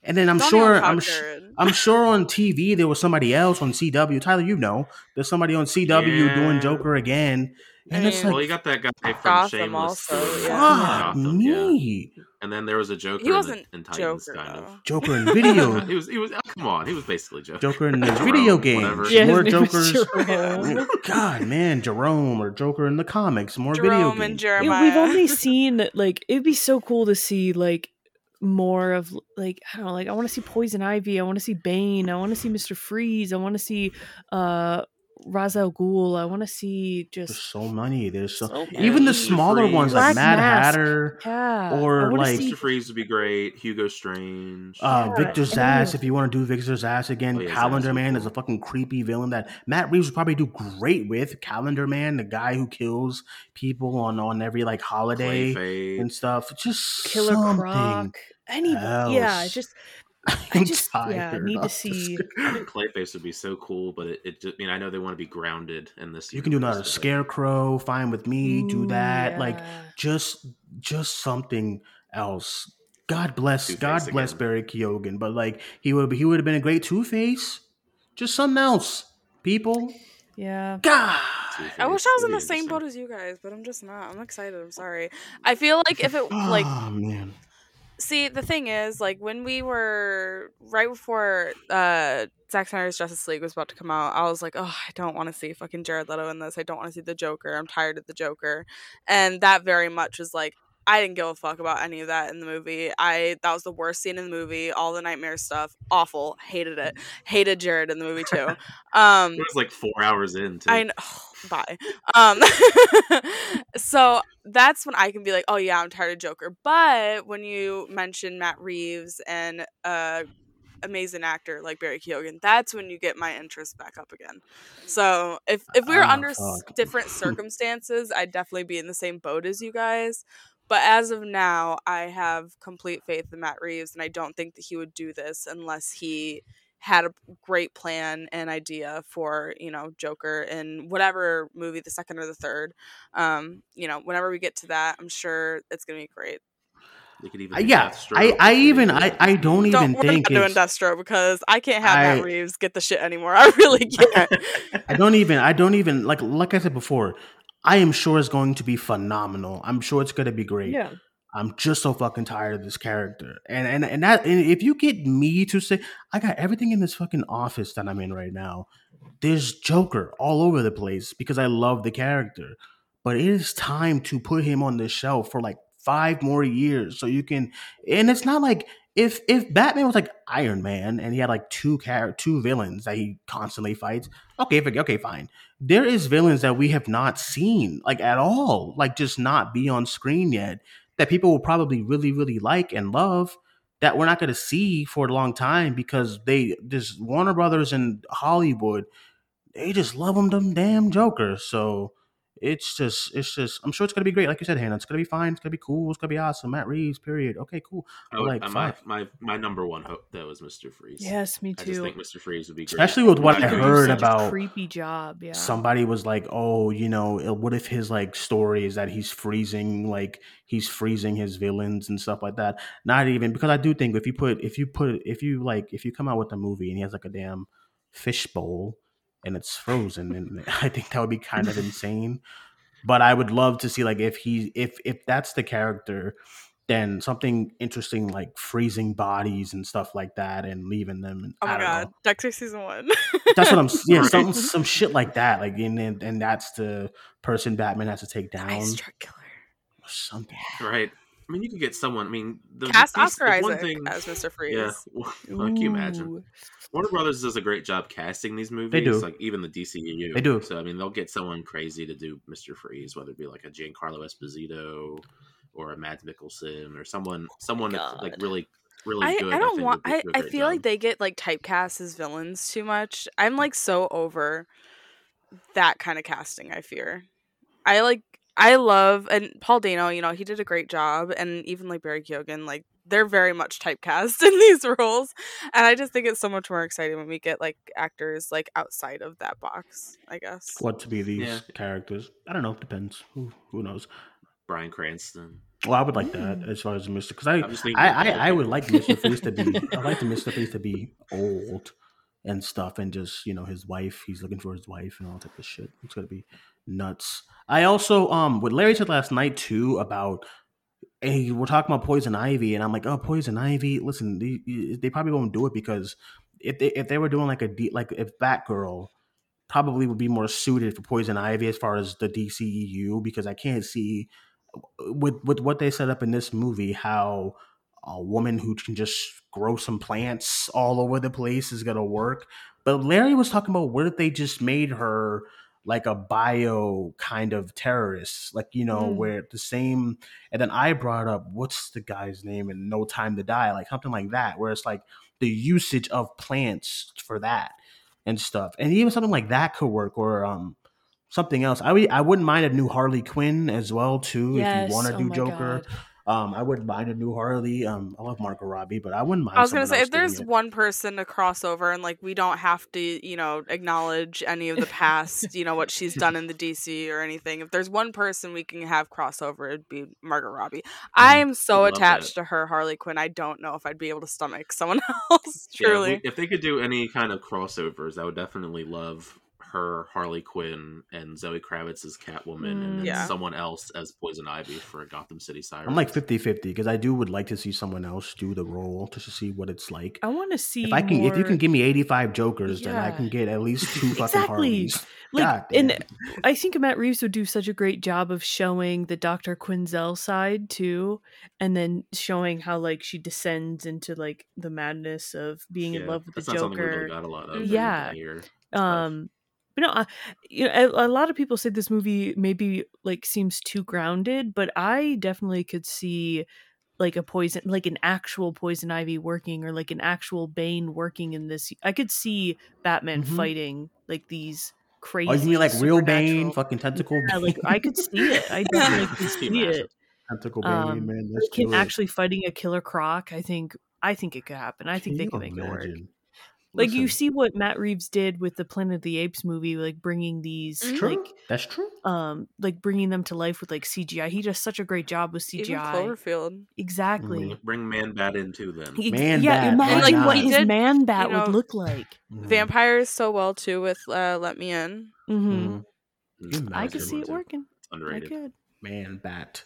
And then I'm Don't sure I'm sh- I'm sure on TV there was somebody else on CW. Tyler, you know, there's somebody on CW doing Joker again, and I it's mean, well, you got that guy from Gotham Shameless. also, yeah. fuck Gotham, yeah. me, And then there was a Joker. He in the- wasn't in, Titans, Joker kind though. of. Joker in video, he was. He was. oh, come on, he was basically Joker. Joker in the Jerome, video games. Yeah, more Jokers. Jerome. God, man, Jerome or Joker in the comics, more video Jerome games. and Yeah, Jeremiah. we've only seen like it'd be so cool to see like more of like I don't know like I want to see Poison Ivy, I want to see Bane, I want to see Mister Freeze, I want to see uh Ra's al Ghul, I want to see There's just so many. There's so, so even the smaller Freeze. ones like Black Mad Mask. Hatter, yeah, or, like, see- Mr. Freeze would be great. Hugo Strange. uh, Yeah, Victor and Zsasz. then- If you want to do Victor Zsasz again, Oh, yeah, Calendar would be Man is a fucking creepy villain that Matt Reeves would probably do great with. Calendar Man, the guy who kills people on on every like holiday and stuff. Just Killer something. Croc, any yeah, else. just I'm I just yeah tired need to see. I think Clayface would be so cool, but it, it just, I mean, I know they want to be grounded in this. You can do another universe, but- scarecrow, fine with me, do Ooh, that. Like just just something else. God bless Two-Face God bless again. Barry Keoghan, but like he would he would have been a great Two Face. Just something else. People. yeah. God. Two-Face I wish I was in the same boat as you guys, but I'm just not. I'm excited. I'm sorry. I feel like if it like oh man. See the thing is like when we were right before uh Zack Snyder's Justice League was about to come out, I was like, oh, I don't want to see fucking Jared Leto in this. I don't want to see the Joker. I'm tired of the Joker, and that very much is like I didn't give a fuck about any of that in the movie. I that was the worst scene in the movie. All the nightmare stuff, awful. Hated it. Hated Jared in the movie too. Um, It was like four hours in. Too. I know. Bye. Um, so that's when I can be like, oh yeah, I'm tired of Joker. But when you mention Matt Reeves and uh amazing actor like Barry Keoghan, that's when you get my interest back up again. So if if we were Ah, under s- different circumstances, I'd definitely be in the same boat as you guys. But as of now, I have complete faith in Matt Reeves, and I don't think that he would do this unless he had a great plan and idea for you know Joker in whatever movie, the second or the third. Um, you know, whenever we get to that, I'm sure it's gonna be great. Could even Uh, yeah, I, I even I, I don't Don't even we're think not doing it's Deathstroke because I can't have I- Matt Reeves get the shit anymore. I really can't. I don't even I don't even like like I said before, I am sure it's going to be phenomenal. I'm sure it's gonna be great. Yeah. I'm just so fucking tired of this character. And and and that and if you get me to say I got everything in this fucking office that I'm in right now. There's Joker all over the place because I love the character. But it is time to put him on the shelf for like five more years so you can and it's not like if if Batman was like Iron Man and he had like two char- two villains that he constantly fights, okay, okay, fine. There is villains that we have not seen like at all, like just not be on screen yet that people will probably really really like and love that we're not going to see for a long time because they just Warner Brothers and Hollywood they just love them them damn Joker. So it's just it's just I'm sure it's gonna be great. Like you said, Hannah, it's gonna be fine. It's gonna be cool. It's gonna be awesome. Matt Reeves, period. Okay, cool. I like, uh, my, my my number one hope though is Mr. Freeze. Yes, me too. I just think Mr. Freeze would be great. Especially with what Not I heard about creepy job. Yeah. somebody was like, "Oh, you know, uh, what if his like story is that he's freezing, like he's freezing his villains and stuff like that." Not even because I do think if you put if you put if you like if you come out with a movie and he has like a damn fishbowl and it's frozen, and I think that would be kind of insane. But I would love to see like if he if if that's the character, then something interesting like freezing bodies and stuff like that and leaving them. And, Oh I my don't god, know. Dexter season one. That's what I'm. Yeah, some some shit like that. Like and and, and that's the person Batman has to take down. Ice truck killer. or something. Right. I mean, you could get someone. I mean, the Cast these- Oscar the one Isaac thing- as Mr. Freeze. Yeah, well, can you imagine? Ooh. Warner Brothers does a great job casting these movies. They do. like even the DCU. They do. So I mean, they'll get someone crazy to do Mister Freeze, whether it be like a Giancarlo Esposito or a Mads Mikkelsen or someone, someone that's like really, really I, good. I don't think want. I, do I, a I great feel like they get like typecast as villains too much. I'm like so over that kind of casting. I fear. I like. I love and Paul Dano. You know he did a great job, and even like Barry Keoghan. Like they're very much typecast in these roles, and I just think it's so much more exciting when we get like actors like outside of that box. I guess. What to be these Yeah. characters? I don't know. Depends. Who who knows? Bryan Cranston. Well, I would like that as far as Mister because I I'm just thinking I, I, would like Mister Freeze to be I like the Mister Freeze to be old and stuff and just you know his wife he's looking for his wife and all type of shit. It's gonna be nuts. I also um what Larry said last night too about hey we're talking about Poison Ivy and I'm like oh Poison Ivy listen they, eh, they probably won't do it because if they if they were doing like a D, like if Batgirl probably would be more suited for Poison Ivy as far as the DCEU because I can't see uh, with with what they set up in this movie how a woman who can just grow some plants all over the place is gonna work. But Larry was talking about what if they just made her like a bio kind of terrorist, like you know, Mm. where the same. And then I brought up what's the guy's name in No Time to Die, like something like that, where it's like the usage of plants for that and stuff, and even something like that could work, or um something else. I would, I wouldn't mind a new Harley Quinn as well too Yes, if you want to oh do Joker. God. Um, I wouldn't mind a new Harley. Um, I love Margot Robbie, but I wouldn't mind. I was gonna say if there's it. one person to cross over and like we don't have to, you know, acknowledge any of the past, you know, what she's done in the DC or anything. If there's one person we can have crossover, it'd be Margot Robbie. I am so Love attached that. to her Harley Quinn. I don't know if I'd be able to stomach someone else. Yeah, if Truly. we- if they could do any kind of crossovers, I would definitely love her Harley Quinn and Zoe Kravitz as Catwoman, and then Yeah. someone else as Poison Ivy for a Gotham City Sirens. I'm like 50-50 because I do would like to see someone else do the role just to see what it's like. I want to see If I can, if you can give me 85 Jokers, then I can get at least two fucking Exactly. Harleys. like God and. I think Matt Reeves would do such a great job of showing the Dr. Quinzel side too, and then showing how like she descends into like the madness of being in love with the that's not something we Joker. really got a lot of. Yeah. Um, but no, I, you know, a, a lot of people say this movie maybe like seems too grounded, but I definitely could see like a poison, like an actual poison ivy working, or like an actual Bane working in this. I could see Batman Mhm. fighting like these crazy. Oh, you mean like real Bane, fucking tentacle? Yeah, like I could see it. I definitely could see it. tentacle Bane, Um, man. Let's Him actually fighting a killer croc. I think. I think it could happen. I think they can make it work. Imagine? Like you see what Matt Reeves did with the Planet of the Apes movie, like bringing these Mhm. True. like That's true. um like bringing them to life with like CGI. He does such a great job with Even CGI. Cloverfield. Exactly. Bring, bring Man Bat in too. Then Ex- Man yeah, bat, imagine like not? what He his did, man bat you know, would look like. Mhm. Vampires so well too with uh, Let Me In. hmm Mhm. Mm, I could see it too. working. It's I underrated. could. Man, bat.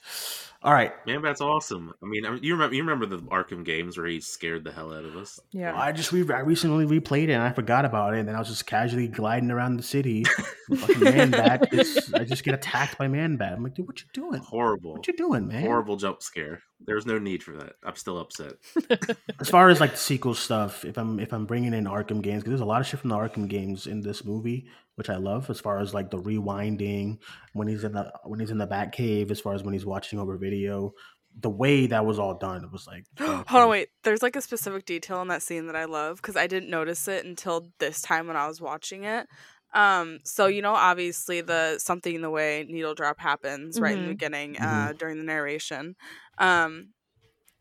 All right. Man Bat's awesome. I mean, I mean, you remember you remember the Arkham games where he scared the hell out of us. Yeah. I just re- I recently replayed it and I forgot about it, and then I was just casually gliding around the city. fucking man bat. I just get attacked by man bat. I'm like, dude, what you doing? Horrible, What you doing, man? horrible jump scare. There's no need for that. I'm still upset. As far as like the sequel stuff, if I'm if I'm bringing in Arkham games, because there's a lot of shit from the Arkham games in this movie, which I love. As far as like the rewinding when he's in the when he's in the Bat Cave, as far as when he's watching over video, the way that was all done, it was like Hold on, wait. There's like a specific detail in that scene that I love because I didn't notice it until this time when I was watching it. Um, so you know, obviously the something in the way needle drop happens right in the Mhm. beginning, uh, during the narration. Um,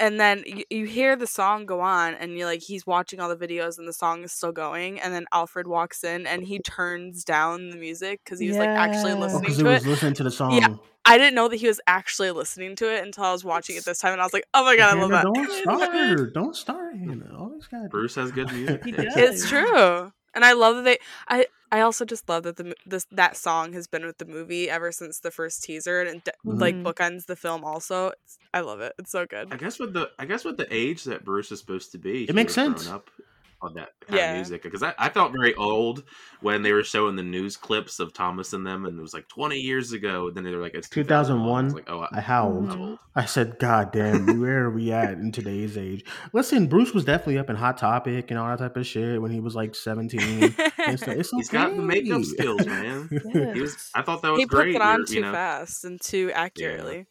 and then you, you hear the song go on, and you're like, he's watching all the videos, and the song is still going. And then Alfred walks in, and he turns down the music because he was like actually Yeah. Oh, listening he to was it. listening to the song. yeah I didn't know that he was actually listening to it until I was watching it this time, and I was like, oh my god, I love that. Don't start. Don't start. You know, always got Bruce has good music. He taste. does. It's true. And I love that they. I I also just love that the this that song has been with the movie ever since the first teaser, and it de- like mm-hmm. bookends the film. Also, it's, I love it. It's so good. I guess with the I guess with the age that Bruce is supposed to be, It makes sense. Up on that kind Yeah. of music because I, I felt very old when they were showing the news clips of Thomas and them, and it was like 20 years ago. And then they were like, "It's 2001." I was like, "Oh, I howled. Mhm. I said, God damn, where are we at in today's age? Listen, Bruce was definitely up in Hot Topic and all that type of shit when he was like 17. It's, it's He's got the makeup okay. skills, man. He was. I thought that was he put it on You're- too you know, fast and too accurately.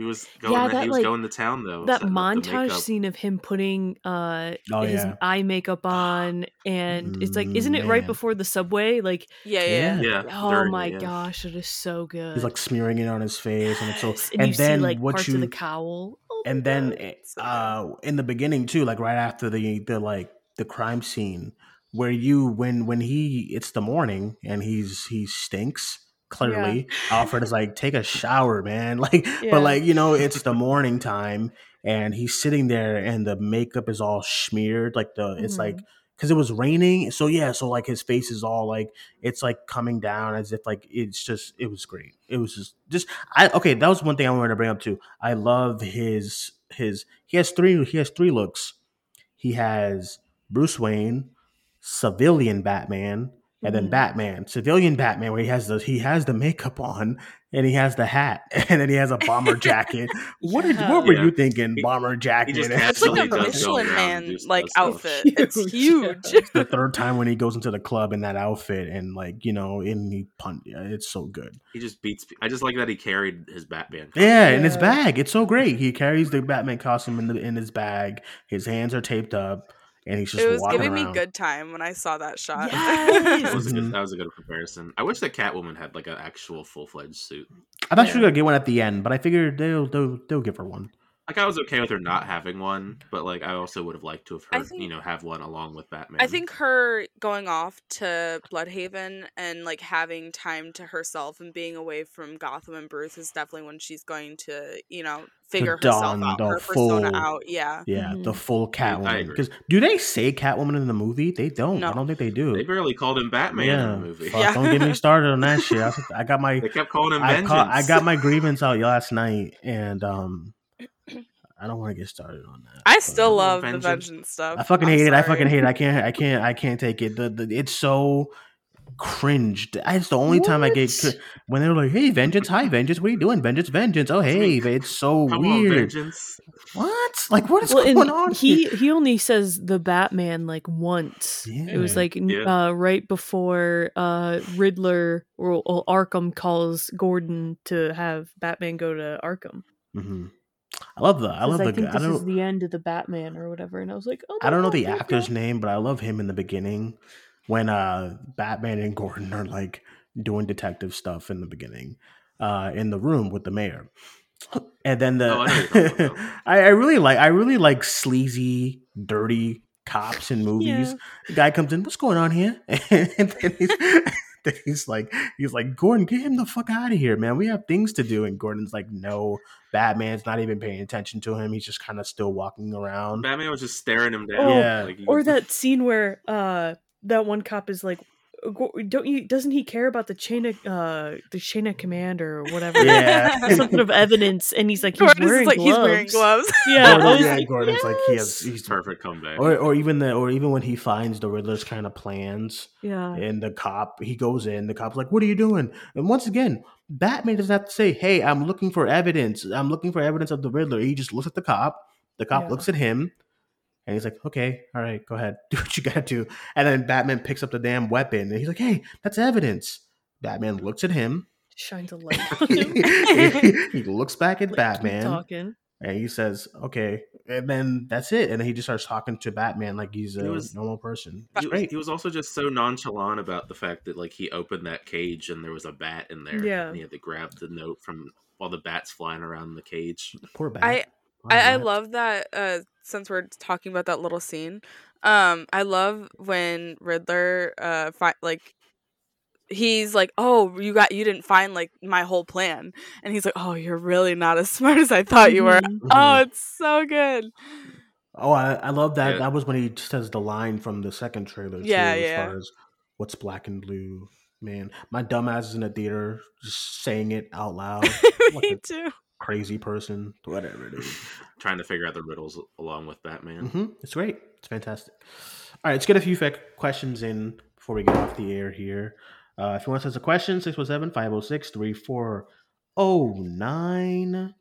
He was going. Yeah, to, that, he was like, going to town though. that setting montage scene of him putting uh Oh, his yeah. eye makeup on and it's like isn't it Mm, right before the subway like Yeah, yeah. Yeah. Yeah. oh during it, my yeah. gosh it is so good He's like smearing it on his face. And it's so, and, and, you then see like what parts you, of the cowl Oh and then God. So uh in the beginning too like right after the the like the crime scene where you when when he it's the morning and he's he stinks clearly alfred is like take a shower man. Like Yeah. but like you know it's the morning time and he's sitting there and the makeup is all smeared like the it's like Mhm. because it was raining so yeah so like his face is all like it's like coming down as if like it's just it was great. It was just just i okay that was one thing i wanted to bring up too. I love his his he has three he has three looks. He has bruce wayne civilian batman and then Mhm. batman civilian batman where he has the he has the makeup on and he has the hat and then he has a bomber jacket what did what were Yeah. you thinking He- bomber jacket just It's like Absolutely a does Michelin Man like stuff. outfit. It's Huge. huge. the third time when he goes into the club in that outfit and like you know in he punt yeah, it's so good He just beats. I just like that he carried his Batman. costume. yeah, in his bag it's so great he carries the batman costume in the in his bag his hands are taped up and he's just It was giving around me good time when I saw that shot. That was, a good, that was a good comparison. I wish that Catwoman had like an actual full fledged suit. i thought she was gonna get one at the end but i figured they'll they'll, they'll give her one Like I was okay with her not having one, but like I also would have liked to have I her, think- you know, have one along with Batman. I think her going off to Blüdhaven and like having time to herself and being away from Gotham and Bruce is definitely when she's going to, you know, figure herself out, the her persona out. Yeah. yeah the Mhm. full catwoman because do they say catwoman in the movie they don't i don't think they do they barely called him Batman yeah, in the movie. Fuck, Yeah. don't get me started on that shit I, I got my They kept calling him I, Vengeance. I got my grievance out last night, and um, I don't want to get started on that. I still love Vengeance. the vengeance stuff. I fucking I'm hate it. I fucking hate it. I can't. I can't. I can't take it. The, the it's so cringed. It's the only time I get cr- when they're like, "Hey, vengeance! Hi, vengeance! What are you doing? Vengeance! Vengeance! Oh, hey!" It's so Come on, weird. Vengeance. what? Like, what is well, going on? he here? he only says the Batman like once. It was like Yeah. uh, right before uh, Riddler or, or Arkham calls Gordon to have Batman go to Arkham. hmm I love the. I Says, love I the. think I this is don't. the end of the Batman or whatever, and I was like, oh, I don't know the actor's okay. name, but I love him in the beginning when uh Batman and Gordon are like doing detective stuff in the beginning, uh, in the room with the mayor. And then the Oh, I know what you're talking about. I, I really like I really like sleazy, dirty cops in movies. Yeah. The guy comes in, what's going on here? And then he's, then he's like he's like, Gordon, get him the fuck out of here, man. We have things to do. And Gordon's like, no, Batman's not even paying attention to him. He's just kind of still walking around. Batman was just staring him down. Oh, Yeah. Like, Or that scene where uh that one cop is like, "Go- don't you? Doesn't he care about the chain of uh the chain of command or whatever? Yeah. something of evidence, and he's like, he's wearing like gloves. he's wearing gloves. Yeah, I Gordon, yeah, like, Gordon's like he has he's perfect comeback. or or even the or even when he finds the Riddler's kind of plans Yeah, and the cop he goes in, the cop's like, What are you doing? And once again, Batman doesn't have to say, Hey, I'm looking for evidence. I'm looking for evidence of the Riddler. He just looks at the cop, the cop Yeah. looks at him, and he's like, Okay, all right, go ahead. Do what you gotta do. And then Batman picks up the damn weapon and he's like, Hey, that's evidence. Batman looks at him. shines a light on him. he looks back at Like, Batman. talking. And he says, "Okay," and then that's it. And then he just starts talking to Batman like he's a He was- normal person. He was, great. he was also just so nonchalant about the fact that like he opened that cage and there was a bat in there. Yeah. And he had to grab the note from while the bat's flying around the cage. Poor Bat. I Poor I, I love that uh since we're talking about that little scene. Um I love when Riddler uh fi- like he's like, "Oh, you got you didn't find like my whole plan." And he's like, "Oh, you're really not as smart as I thought you were." Mhm. Oh, it's so good. Oh, I, I love that. Yeah. That was when he says the line from the second trailer. Too, Yeah, as yeah. far as what's black and blue. Man, my dumbass is in the theater just saying it out loud. Like Me a too. Crazy person. Whatever, dude. Trying to figure out the riddles along with Batman. hmm It's great. It's fantastic. All right, let's get a few fec- questions in before we get off the air here. Uh, if you want to us a question, 617 506 3409.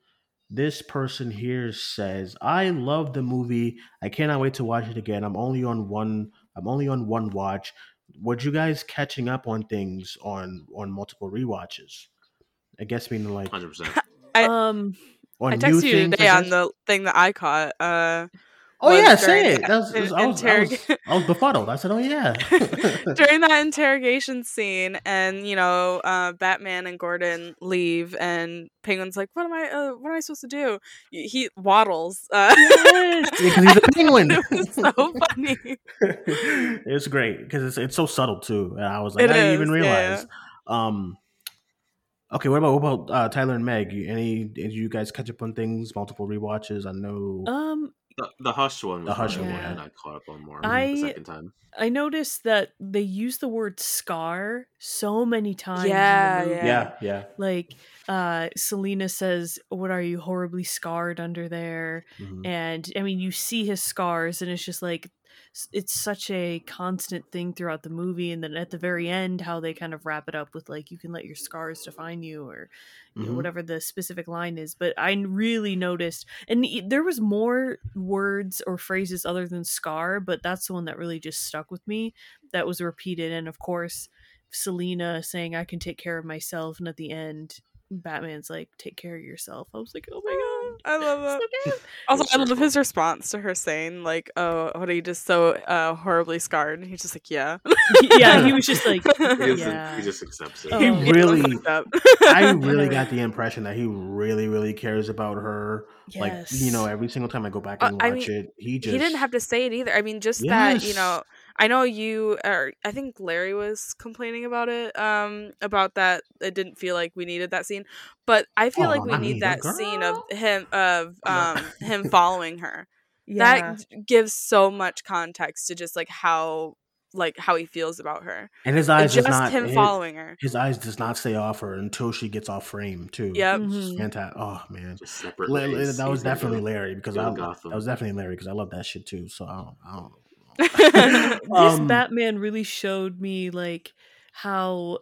This person here says, I love the movie. I cannot wait to watch it again. I'm only on one I'm only on one watch. Would you guys catching up on things on on multiple rewatches? I guess meaning like 100%. I- um on I texted you today on the thing that I caught. Uh, Oh yeah, say it. That was, in- I, was, I, was, I was befuddled. I said, "Oh yeah." during that interrogation scene and you know uh, batman and gordon leave and penguin's like what am i uh, what am i supposed to do he he waddles uh, Yes! because he's a penguin. it was so funny it's great because it's it's so subtle too. And I was like, It I didn't even is, yeah. realize. Um, okay, what about what about uh, Tyler and Meg? Any did you guys catch up on things? Multiple rewatches? I know. um The, the Hush one The Hush one, one yeah. that I caught up on more I- the second time. I noticed that they use the word scar so many times. in the Yeah, movie. yeah. yeah, yeah. Like uh Selina says, What are you horribly scarred under there? mhm. And I mean you see his scars and it's just like it's such a constant thing throughout the movie and then at the very end how they kind of wrap it up with like you can let your scars define you or you know, Mhm. whatever the specific line is but i really noticed and there was more words or phrases other than scar but that's the one that really just stuck with me that was repeated and of course selina saying i can take care of myself and at the end batman's like take care of yourself. I was like oh my god. I love that so also It's i love his response to her saying like oh what are you just so uh, horribly scarred? And he's just like yeah. Yeah he was just like He, yeah he just accepts it. Oh. He Yeah, really, I really got the impression that he really, really cares about her. Like you know, every single time I go back Uh, and I watch mean, it, he just he didn't have to say it either. I mean, just that you know, I know you or I think Larry was complaining about it, um, about that it didn't feel like we needed that scene, but I feel Oh, like we not need that girl. scene of him of um him following her. yeah That gives so much context to just like how like how he feels about her. And his Like, eyes does just not him his, following her. his eyes does not stay off her until she gets off frame too. Yep. Mhm. fantastic. Oh man, Just separate La- la- that was definitely Larry because go I to that was definitely Larry because I love that shit too. So I don't, I don't this Um, Batman really showed me like how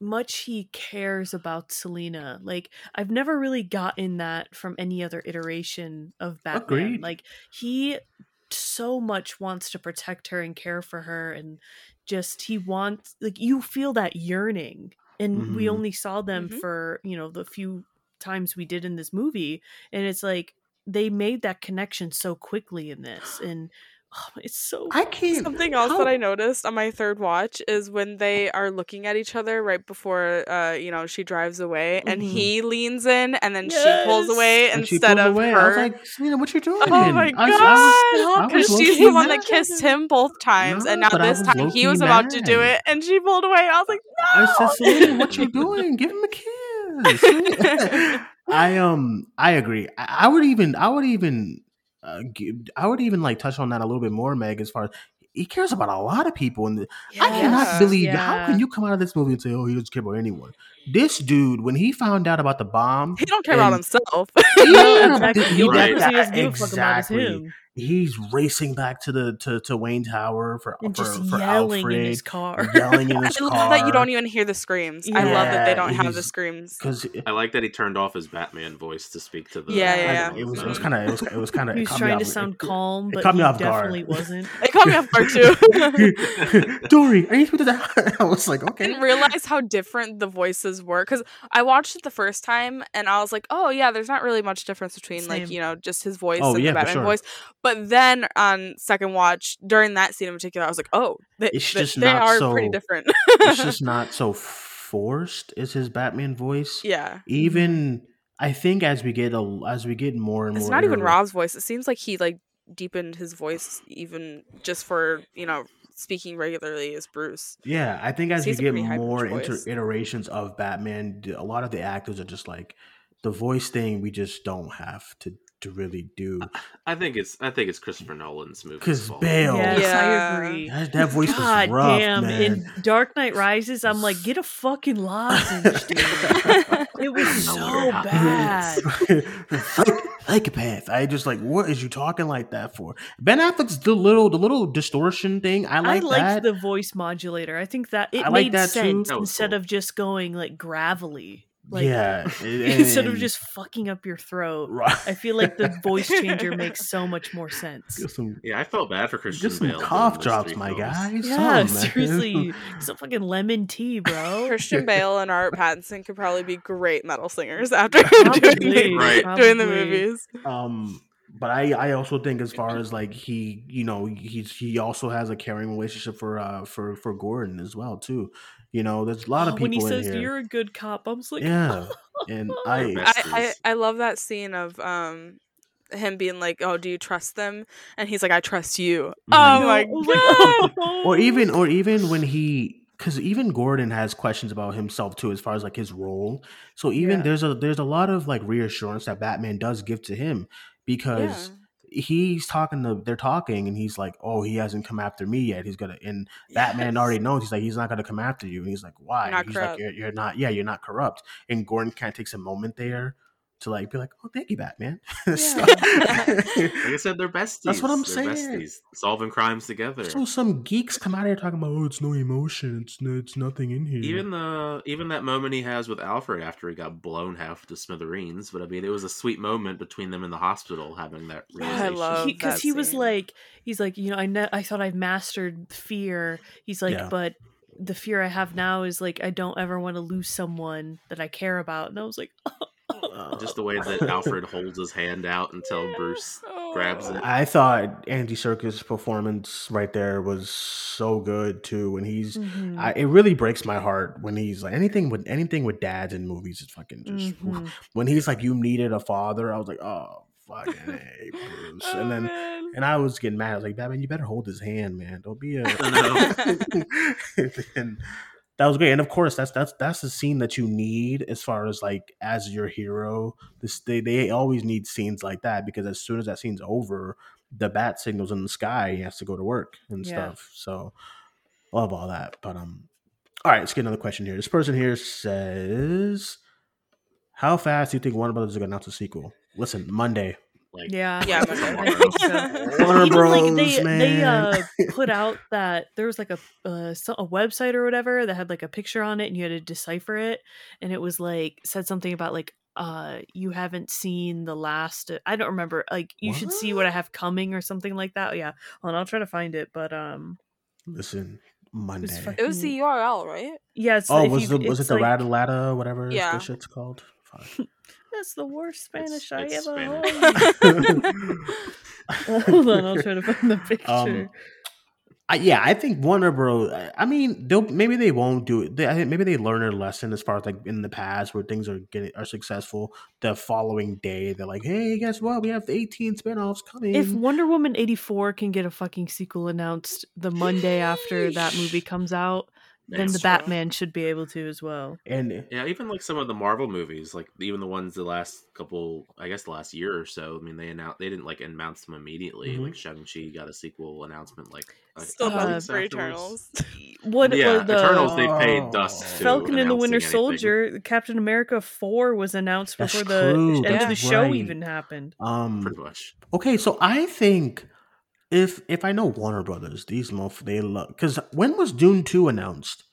much he cares about Selina. Like I've never really gotten that from any other iteration of Batman. Agreed. Like he so much wants to protect her and care for her and just he wants like you feel that yearning. And we Mhm. only saw them Mhm. for, you know, the few times we did in this movie and it's like they made that connection so quickly in this and oh, it's so I can't. Something else how- that I noticed on my third watch is when they are looking at each other right before uh you know she drives away and Mhm. he leans in and then she pulls away and instead of away. her. I was like, Selina, what you doing? Oh my I god! Because she's the one that kissed him both times, and now this time he was about to do it, and she pulled away. I was like, I no. said, Selina, what you doing? Give him a kiss. I um, I agree. I, I would even, I would even, uh, I would even like touch on that a little bit more, Meg. As far as he cares about a lot of people, and I cannot Yeah. believe how can you come out of this movie and say, "Oh, he doesn't care about anyone." This dude, when he found out about the bomb, he don't care about himself. Yeah, exactly. he- Right. person he doesn't give about is exactly. Him. He's racing back to the to, to Wayne Tower for And just for yelling Alfred, in his car. yelling in his I car. love that you don't even hear the screams. I love that they don't have the screams. because I like that he turned off his Batman voice to speak to the. Yeah, yeah, yeah. it was it was kind of it was it was kind of he was trying to sound calm, it but caught me he off guard. definitely wasn't. It caught me off guard too. Dory, are you supposed to that? I was like, I okay. didn't realize how different the voices were because I watched it the first time and I was like, oh yeah, there's not really much difference between like you know just his voice Oh, and yeah, the Batman sure. voice. But then on second watch during that scene in particular, I was like, oh, they, It's just they not are pretty so- different. it's just not so forced. Is his Batman voice? yeah, Even mm-hmm. I think as we get a, as we get more and more, it's not even Rob's voice. It seems like he like deepened his voice even just for you know speaking regularly as Bruce. Yeah, I think as we get more inter- iterations of Batman, a lot of the actors are just like the voice thing. We just don't have to to really do. I think it's I think it's Christopher Nolan's movie. Because Bale, Yes, Yeah. I agree. that, that voice God was rough, damn! man. In Dark Knight Rises, I'm like, get a fucking lozenge, dude. it was so bad. Psychopath. I just like, what is you talking like that for? Ben Affleck's the little, the little distortion thing. I like. I like liked that. the voice modulator. I think that it I like made that sense That instead cool. of just going like gravelly. Like, yeah, instead of just fucking up your throat. Right. I feel like the voice changer makes so much more sense. Some, Yeah, I felt bad for Christian get some Bale. cough drops, my guys. Yeah, Some, seriously, some fucking lemon tea, bro. Christian Bale and Art Pattinson could probably be great metal singers after Probably, doing, the, Right. doing the movies. um but i i also think as far as like he you know he's he also has a caring relationship for uh for for gordon as well too you know there's a lot of Oh, people when he in says here you're a good cop, I'm just like, yeah and i. I, I, I love that scene of um him being like, "Oh, do you trust them?" And he's like, "I trust you." Mhm. Oh No, my I god! oh. or even or even when he because even gordon has questions about himself too as far as like his role so even Yeah. there's a there's a lot of like reassurance that batman does give to him because he's talking to they're talking and he's like oh he hasn't come after me yet. He's gonna and batman Yes. already knows. He's like he's not gonna come after you. And he's like why? He's corrupt. like you're, you're not yeah you're not corrupt. And gordon kind of takes a moment there to like be like oh thank you batman so, Like I said, they're besties. That's what I'm They're saying. Besties, solving crimes together. so some geeks come out here talking about oh it's no emotion it's no, it's nothing in here Even the even that moment he has with Alfred after he got blown half to smithereens, but I mean it was a sweet moment between them in the hospital having that I love because that he, was like he's like you know i know i thought i've mastered fear he's like Yeah. but the fear i have now is like i don't ever want to lose someone that i care about and i was like Uh, just the way that Alfred holds his hand out until Bruce grabs it. I thought Andy Serkis' performance right there was so good too. When he's, Mhm. I, it really breaks my heart when he's like anything with anything with dads in movies is fucking just. Mhm. When he's like, "You needed a father," I was like, "Oh fucking hey, Bruce," Oh, and then man. and I was getting mad. I was like, "Batman, you better hold his hand, man. Don't be a." and that was great, and of course, that's that's that's the scene that you need as far as like as your hero. This they they always need scenes like that because as soon as that scene's over, the bat signals in the sky. He has to go to work and Yeah. stuff. So love all that. But um, all right, let's get another question here. This person here says, "How fast do you think Warner Brothers is going to announce a sequel?" Listen, Monday. Like yeah Yeah, that's Monday. I think so. Warner Even, like, they, man. they uh put out that there was like a uh, a website or whatever that had like a picture on it and you had to decipher it and it was like said something about like uh you haven't seen the last I don't remember like you should see what I have coming or something like that yeah hold on I'll try to find it but um Listen, Monday. fucking- It was the URL, right? yeah Oh, if was you- the was it the like- Rata Alada whatever Yeah. the shit's called? That's the worst Spanish I it's ever heard hold on I'll try to find the picture Um, I, yeah, I think Warner Bros. I- I mean, they'll maybe they won't do it. They, I think maybe they learn their lesson as far as like in the past where things are getting are successful. The following day, they're like, "Hey, guess what? We have the 18 spinoffs coming." If Wonder Woman 84 can get a fucking sequel announced the Monday after that movie comes out, then That's the true. Batman should be able to as well. and Yeah, even like some of the Marvel movies, like even the ones the last couple, I guess, the last year or so. I mean, they announced they didn't like announce them immediately. Mhm. Like Shang Chi got a sequel announcement, like a Still couple Uh, nothing weeks for. Eternals. What Yeah, the Eternals they paid dust. To Falcon and the Winter anything. Soldier, Captain America 4 was announced That's before the true, end of the that's show even happened. um, pretty much. okay, so I think if if I know Warner Brothers, these mof they love because when was Dune two announced?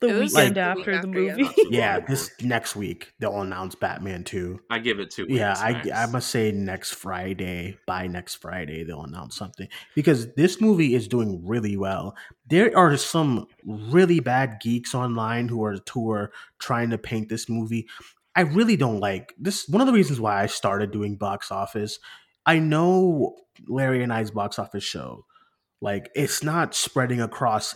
The It was, weekend like, after week the after, yeah, movie. not Yeah, this next week they'll announce Batman two. I give it two. Yeah, I, max. I must say next Friday, by next Friday, they'll announce something because this movie is doing really well. There are some really bad geeks online who are who are trying to paint this movie. I really don't like this. One of the reasons why I started doing box office, I know Larry and I's box office show, like it's not spreading across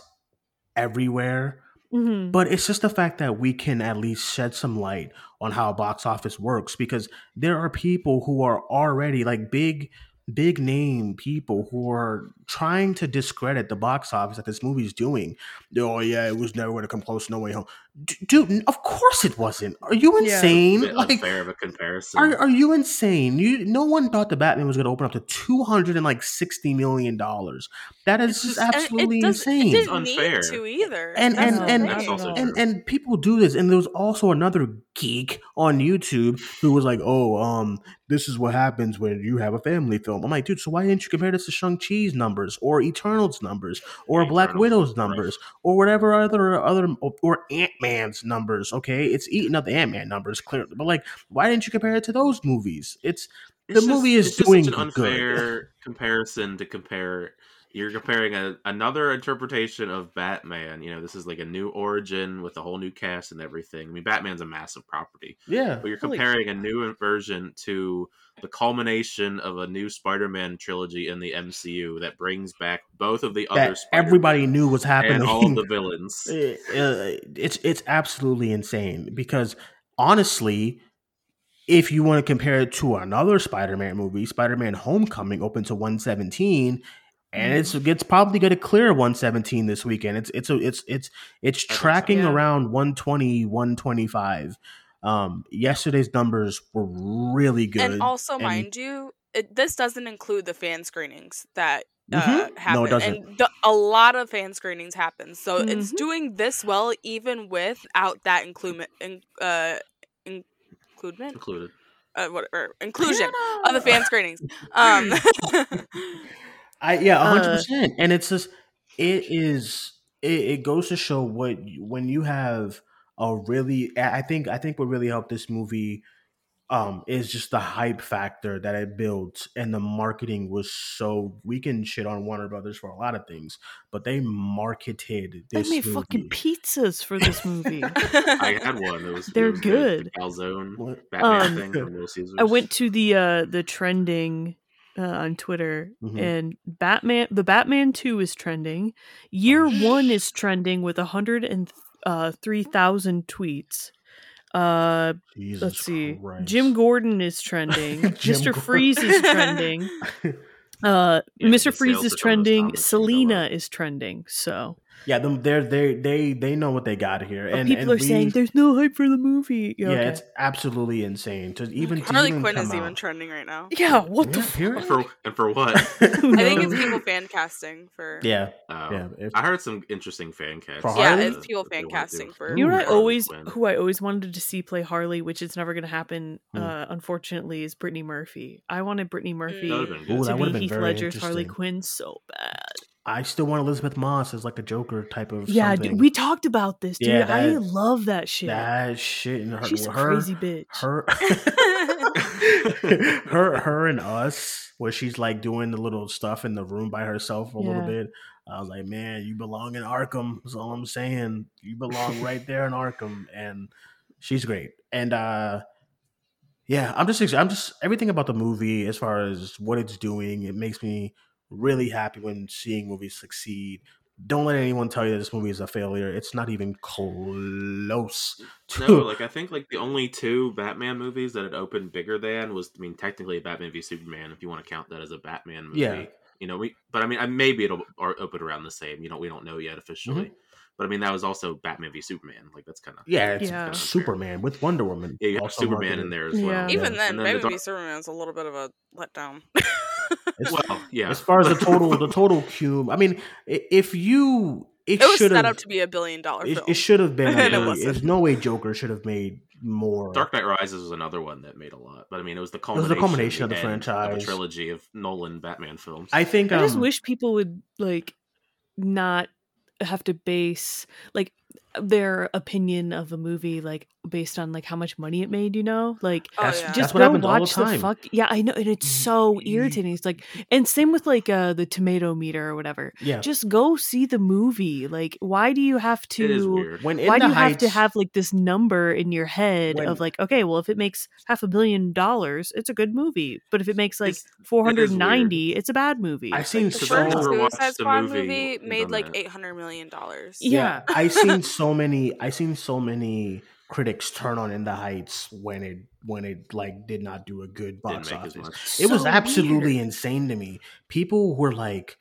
everywhere Mhm. but it's just the fact that we can at least shed some light on how box office works because there are people who are already like big big name people who are trying to discredit the box office that this movie is doing. Oh yeah it was never going to come close no way home dude, of course it wasn't. Are you insane? bit Like, unfair of a comparison. are, are you insane? You no one thought the Batman was going to open up to two hundred and like sixty million dollars. That is just just- And absolutely it, does, it insane. didn't unfair. need to either. and That's and the and, thing. That's also and, and people do this and there was also another geek on youtube who was like oh um this is what happens when you have a family film i'm like dude so why didn't you compare this to shang-chi's numbers or eternals numbers or Yeah, black Eternals, widow's right. numbers or whatever other other or ant-man's numbers okay it's eating up the ant-man numbers clearly but like why didn't you compare it to those movies it's It's the movie is just doing an good. unfair comparison to compare. You're comparing a, another interpretation of Batman. You know, this is like a new origin with a whole new cast and everything. I mean, Batman's a massive property, yeah but you're comparing a new version to the culmination of a new Spider-Man trilogy in the MCU that brings back both of the other Spider-Man everybody knew was happening and all the villains. uh, it's it's absolutely insane because honestly if you want to compare it to another spider-man movie spider-man homecoming opened to 117 and it's it's probably going to clear 117 this weekend it's it's a, it's it's it's think so. tracking Yeah. around 120 125 um yesterday's numbers were really good and also, and- mind you, it, this doesn't include the fan screenings that uh, Mhm. No, it doesn't. And the, a lot of fan screenings happen, so it's Mhm. doing this well even without that include in, uh, includement, included. uh, what, or inclusion of the fan screenings. Um, I yeah, Uh, hundred percent. And it's just it is it, it goes to show what when you have a really I I think I think what really helped this movie um is just the hype factor that it built and the marketing was so we can shit on Warner Brothers for a lot of things, but they marketed this. They made movie. fucking pizzas for this movie. I had one. It was. They're was good. The calzone Batman Um, thing from Little Caesars. I went to the uh the trending uh, on Twitter Mhm. and Batman the Batman 2 is trending. Year Oh, 1 is trending with 103,000 tweets. Uh Jesus let's see. Christ. Jim Gordon is trending. Mr. Gordon. Freeze is trending. Uh Yeah, Mr. Freeze is of some of those trending. comics are going Selina is trending. So yeah, them they're they they they know what they got here. but And people and are saying there's no hype for the movie. Yeah, yeah, okay. it's absolutely insane to even to Harley even Quinn come is even trending right now. yeah, what the fuck? for and for what? I think it's people fan casting for. yeah, Oh, yeah. If, I heard some interesting fan casts. For Yeah, it's people fan casting for. You know what I always Quinn. who I always wanted to see play Harley, which is never gonna happen, Hmm. uh, unfortunately, is Brittany Murphy. I wanted Brittany Murphy That would've been good. Ooh, to be Heath Ledger's Harley. Quinn so bad. I still want Elisabeth Moss as like a Joker type of Yeah, something. dude, we talked about this, dude. Yeah, I love that shit. that shit and her, She's a her, crazy bitch. her, her, her, and us, where she's like doing the little stuff in the room by herself a little bit. I was like, man, you belong in Arkham. That's all I'm saying. You belong right there in Arkham, and she's great. And uh yeah, I'm just, I'm just everything about the movie as far as what it's doing. It makes me really happy when seeing movies succeed. Don't let anyone tell you that this movie is a failure. It's not even close to. No, like I think like the only two Batman movies that had opened bigger than was I mean technically Batman v Superman if you want to count that as a Batman movie. Yeah. You know, we but I mean I- maybe it'll open around the same. You know, we don't know yet officially. But I mean that was also Batman v Superman. Like that's kind of Mm-hmm. yeah, it's Yeah. Superman with Wonder Woman. yeah. You have Superman marketed. in there as well. Yeah. Even Yeah. then, And then Batman the v Superman is a little bit of a letdown. As, Well, yeah. as far as the total, the total cume. I mean, if you, it, it was should set have. up to be a billion dollar It, film. it should have been. And it wasn't. There's no way Joker should have made more. Dark Knight Rises was another one that made a lot, but I mean, it was the was culmination, the culmination of the end franchise. a trilogy of Nolan Batman films. I think. I just um, wish people would like not have to base like their opinion of a movie like based on like how much money it made, you know? Like Oh, That's, yeah. that's just what go happens all the watch the, fuck yeah i know and it's so irritating it's like and same with like uh the tomato meter or whatever Yeah. just go see the movie like why do you have to when in why the do you have to have like this number in your head When- of like okay well if it makes half a billion dollars it's a good movie but if it makes like It's- 490 it's a bad movie I've seen the so. First Suicide the Squad movie movie made like that. eight hundred million dollars. yeah, i've seen so many. I seen so many critics turn on In the Heights when it when it like did not do a good box office. much. It was absolutely weird. insane to me. People were like,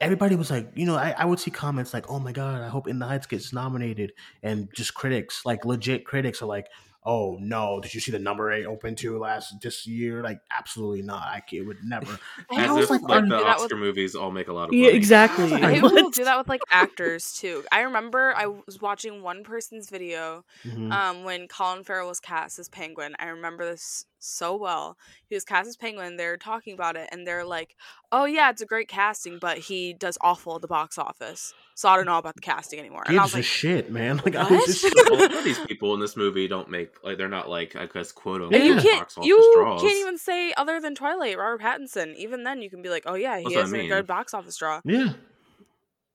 everybody was like, you know, I, I would see comments like, "Oh my god, I hope In the Heights gets nominated," and just critics, like legit critics, are like, "Oh no, did you see the number eight open to last this year?" Like, absolutely not. I c- it would never. And As I was if like, like, the that Oscar movies all make a lot of Yeah, money. exactly. I hate What? people do that with like actors too. I remember I was watching one person's video Mhm. um, when Colin Farrell was cast as Penguin. I remember this so well. He was cast as Penguin. They're talking about it, and they're like, "Oh yeah, it's a great casting, but he does awful at the box office, so I don't know about the casting anymore." And I gives was a like, shit, man. Like I was "What?" just a lot of these people in this movie don't make like they're not like I guess quote unquote you Yeah. can't box office you draws. can't even say other than Twilight, Robert Pattinson. Even then, you can be like, "Oh yeah, he That's what I is a good box office draw." yeah.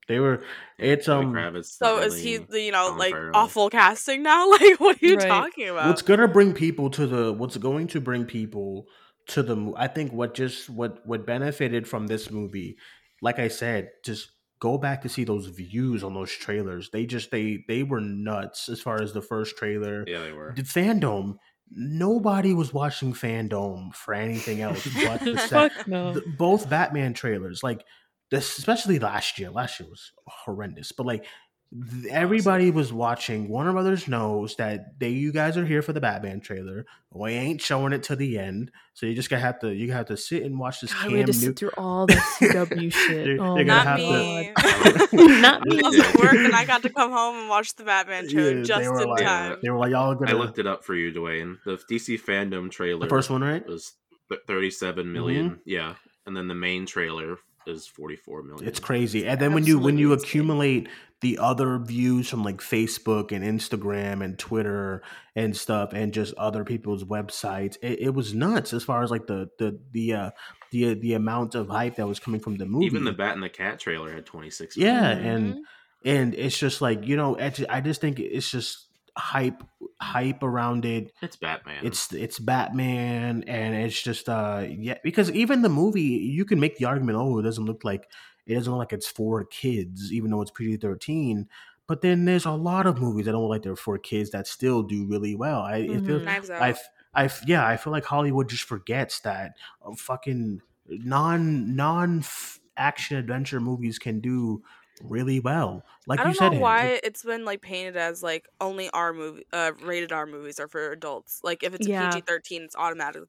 They were. It's Zoe um. Kravitz, So is he the you know Colin like Farrell. awful casting now? Like, what are you Right. talking about? what's gonna bring people to the what's going to bring people to the i think what just what what benefited from this movie like i said just go back to see those views on those trailers they just they they were nuts as far as the first trailer Yeah, they were. the fandom nobody was watching fandom for anything else but the set Fuck no. the, both Batman trailers, like this, especially last year. Last year was horrendous, but like th- everybody was watching. Warner Brothers knows that they you guys are here for the Batman trailer. We ain't showing it to the end, so you just gonna have to you have to sit and watch this God, Cam we had to Newton. sit through all the CW shit. You're- oh you're my gonna Not have to- me. Not I me. was at work and I got to come home and watch the Batman trailer Yeah, just in like, time. they were like, y'all are I gonna looked it up for you, Duane. The DC fandom trailer, the first one, right? was th- 37 mm-hmm. million. Yeah, and then the main trailer is 44 million. It's crazy. And then when you when you insane. accumulate the other views from like Facebook and Instagram and Twitter and stuff and just other people's websites, it, it was nuts as far as like the the the uh the the amount of hype that was coming from the movie. Even the Bat and the Cat trailer had 26. yeah, million. and Mhm. and it's just like you know, I just think it's just hype hype around it it's Batman. it's it's Batman, and it's just uh yeah because even the movie you can make the argument oh it doesn't look like it doesn't look like it's for kids even though it's PG thirteen. But then there's a lot of movies that don't look like they're for kids that still do really well. I it feels, Mhm. Knives Out. I f- I f- yeah I feel like Hollywood just forgets that uh, fucking non non action adventure movies can do really well. Like I you don't said, know why it- it's been like painted as like only R movie, uh, rated R movies are for adults. Like if it's a Yeah. PG thirteen, it's automatically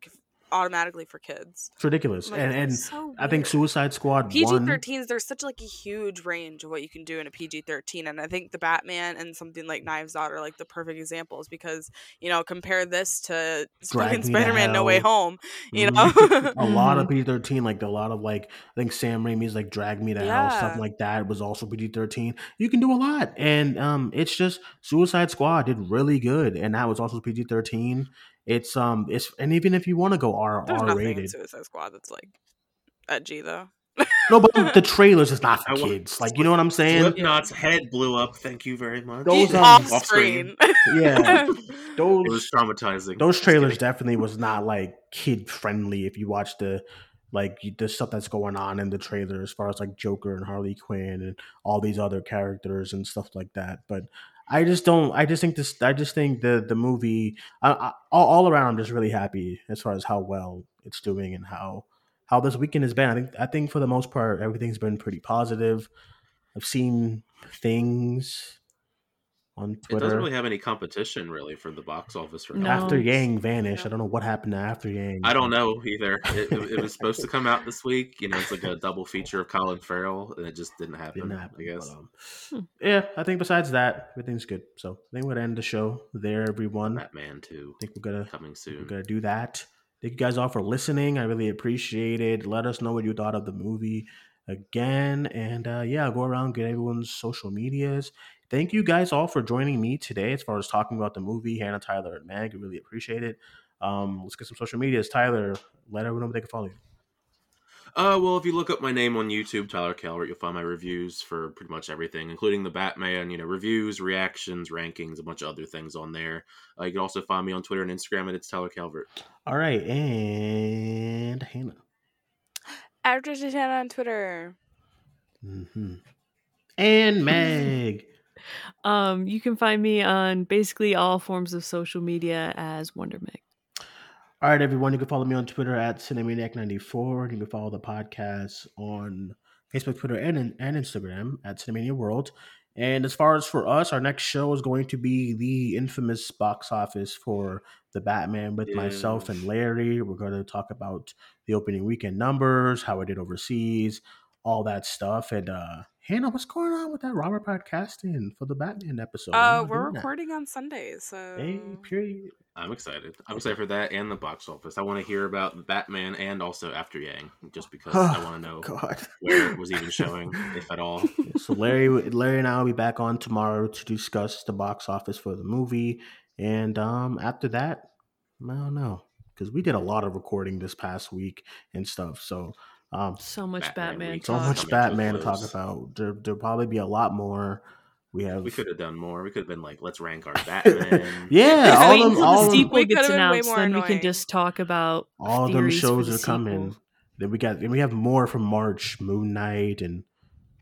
automatically for kids. it's ridiculous. Like, and and so I think. Suicide Squad PG one. 13s, there's such like a huge range of what you can do in a PG 13. And I think the Batman and something like Knives Out are like the perfect examples because, you know, compare this to fucking Spider Man No Way Home, you Mhm. know? a lot of PG thirteen, like a lot of like I think Sam Raimi's like Drag Me to Hell, Yeah. stuff like that was also PG thirteen. You can do a lot, and um, it's just Suicide Squad did really good, and that was also PG thirteen. It's um, it's and even if you want to go R There's R nothing in rated, Suicide Squad that's like edgy though. no, but the trailers is not for kids. Like you know what I'm saying? Slipknot's head blew up. Thank you very much. Those, um, off off screen. Yeah, It those was traumatizing. those trailers definitely was not like kid friendly if you watch the like the stuff that's going on in the trailer as far as like joker and harley quinn and all these other characters and stuff like that but i just don't i just think this i just think the the movie I, I, all, all around i'm just really happy as far as how well it's doing and how how this weekend has been. I think i think for the most part everything's been pretty positive. I've seen things on It doesn't really have any competition really for the box office for No. now. after yang vanished i don't know what happened to after yang I don't know either. It, it, it was supposed to come out this week. You know, it's like a double feature of Colin Farrell, and it just didn't happen. didn't happen. I guess. But, um, yeah, I think besides that, everything's good. So I think we'll end the show there, everyone. I too. I think we're gonna coming soon. we're gonna do that. Thank you guys all for listening. I really appreciate it. Let us know what you thought of the movie again, and uh, yeah, go around get everyone's social medias. Thank you guys all for joining me today as far as talking about the movie. Hannah, Tyler, and Meg, I really appreciate it. Um, let's get some social medias. Tyler, let everyone know where they can follow you. Uh, well, if you look up my name on YouTube, Tyler Calvert, you'll find my reviews for pretty much everything, including the Batman. You know, reviews, reactions, rankings, a bunch of other things on there. Uh, you can also find me on Twitter and Instagram, and it's Tyler Calvert. All right, and Hannah. After Titana on Twitter. Mm-hmm. And Meg. Um, you can find me on basically all forms of social media as WonderMeg. All right, everyone. You can follow me on Twitter at Cinemaniac94. You can follow the podcast on Facebook, Twitter, and and Instagram at Cinemania World. And as far as for us, our next show is going to be the infamous box office for the Batman with myself and Larry. We're going to talk about the opening weekend numbers, how it did overseas, all that stuff. And uh Hannah, what's going on with that Robert podcasting for the Batman episode? Uh, we're doing that? recording on Sundays, so Hey, period. I'm excited. I'm excited for that and the box office. I want to hear about Batman and also After Yang, just because I want to know God. where it was even showing, if at all. so Larry, Larry and I will be back on tomorrow to discuss the box office for the movie, and um, after that, I don't know because we did a lot of recording this past week and stuff. So um, So much Batman Batman, week. so much coming Batman to talk about. There, there'll probably be a lot more. We have We could have done more. We could have been like, let's rank our Batman. yeah, I all mean, them, Until all the them, sequel We gets could've been way announced, more then we can just talk about all them shows the are coming. sequel. Then we got, then we have more from March, Moon Knight, and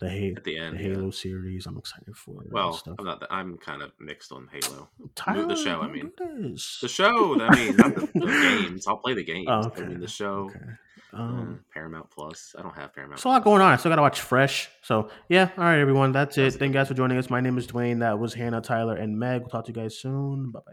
the, ha- At the end, the yeah. Halo series. I'm excited for. Well. I'm not. I'm kind of mixed on Halo. Tyler, the show, I mean. The show. I mean, not the, the games. I'll play the games. Oh, I mean, the show. Okay. uh, Um, Paramount Plus. I don't have Paramount. There's a lot going on. I still got to watch Fresh. So, yeah. All right, everyone. That's it. That's Thank you guys for joining us. My name is Duane. That was Hannah, Tyler, and Meg. We'll talk to you guys soon. Bye bye.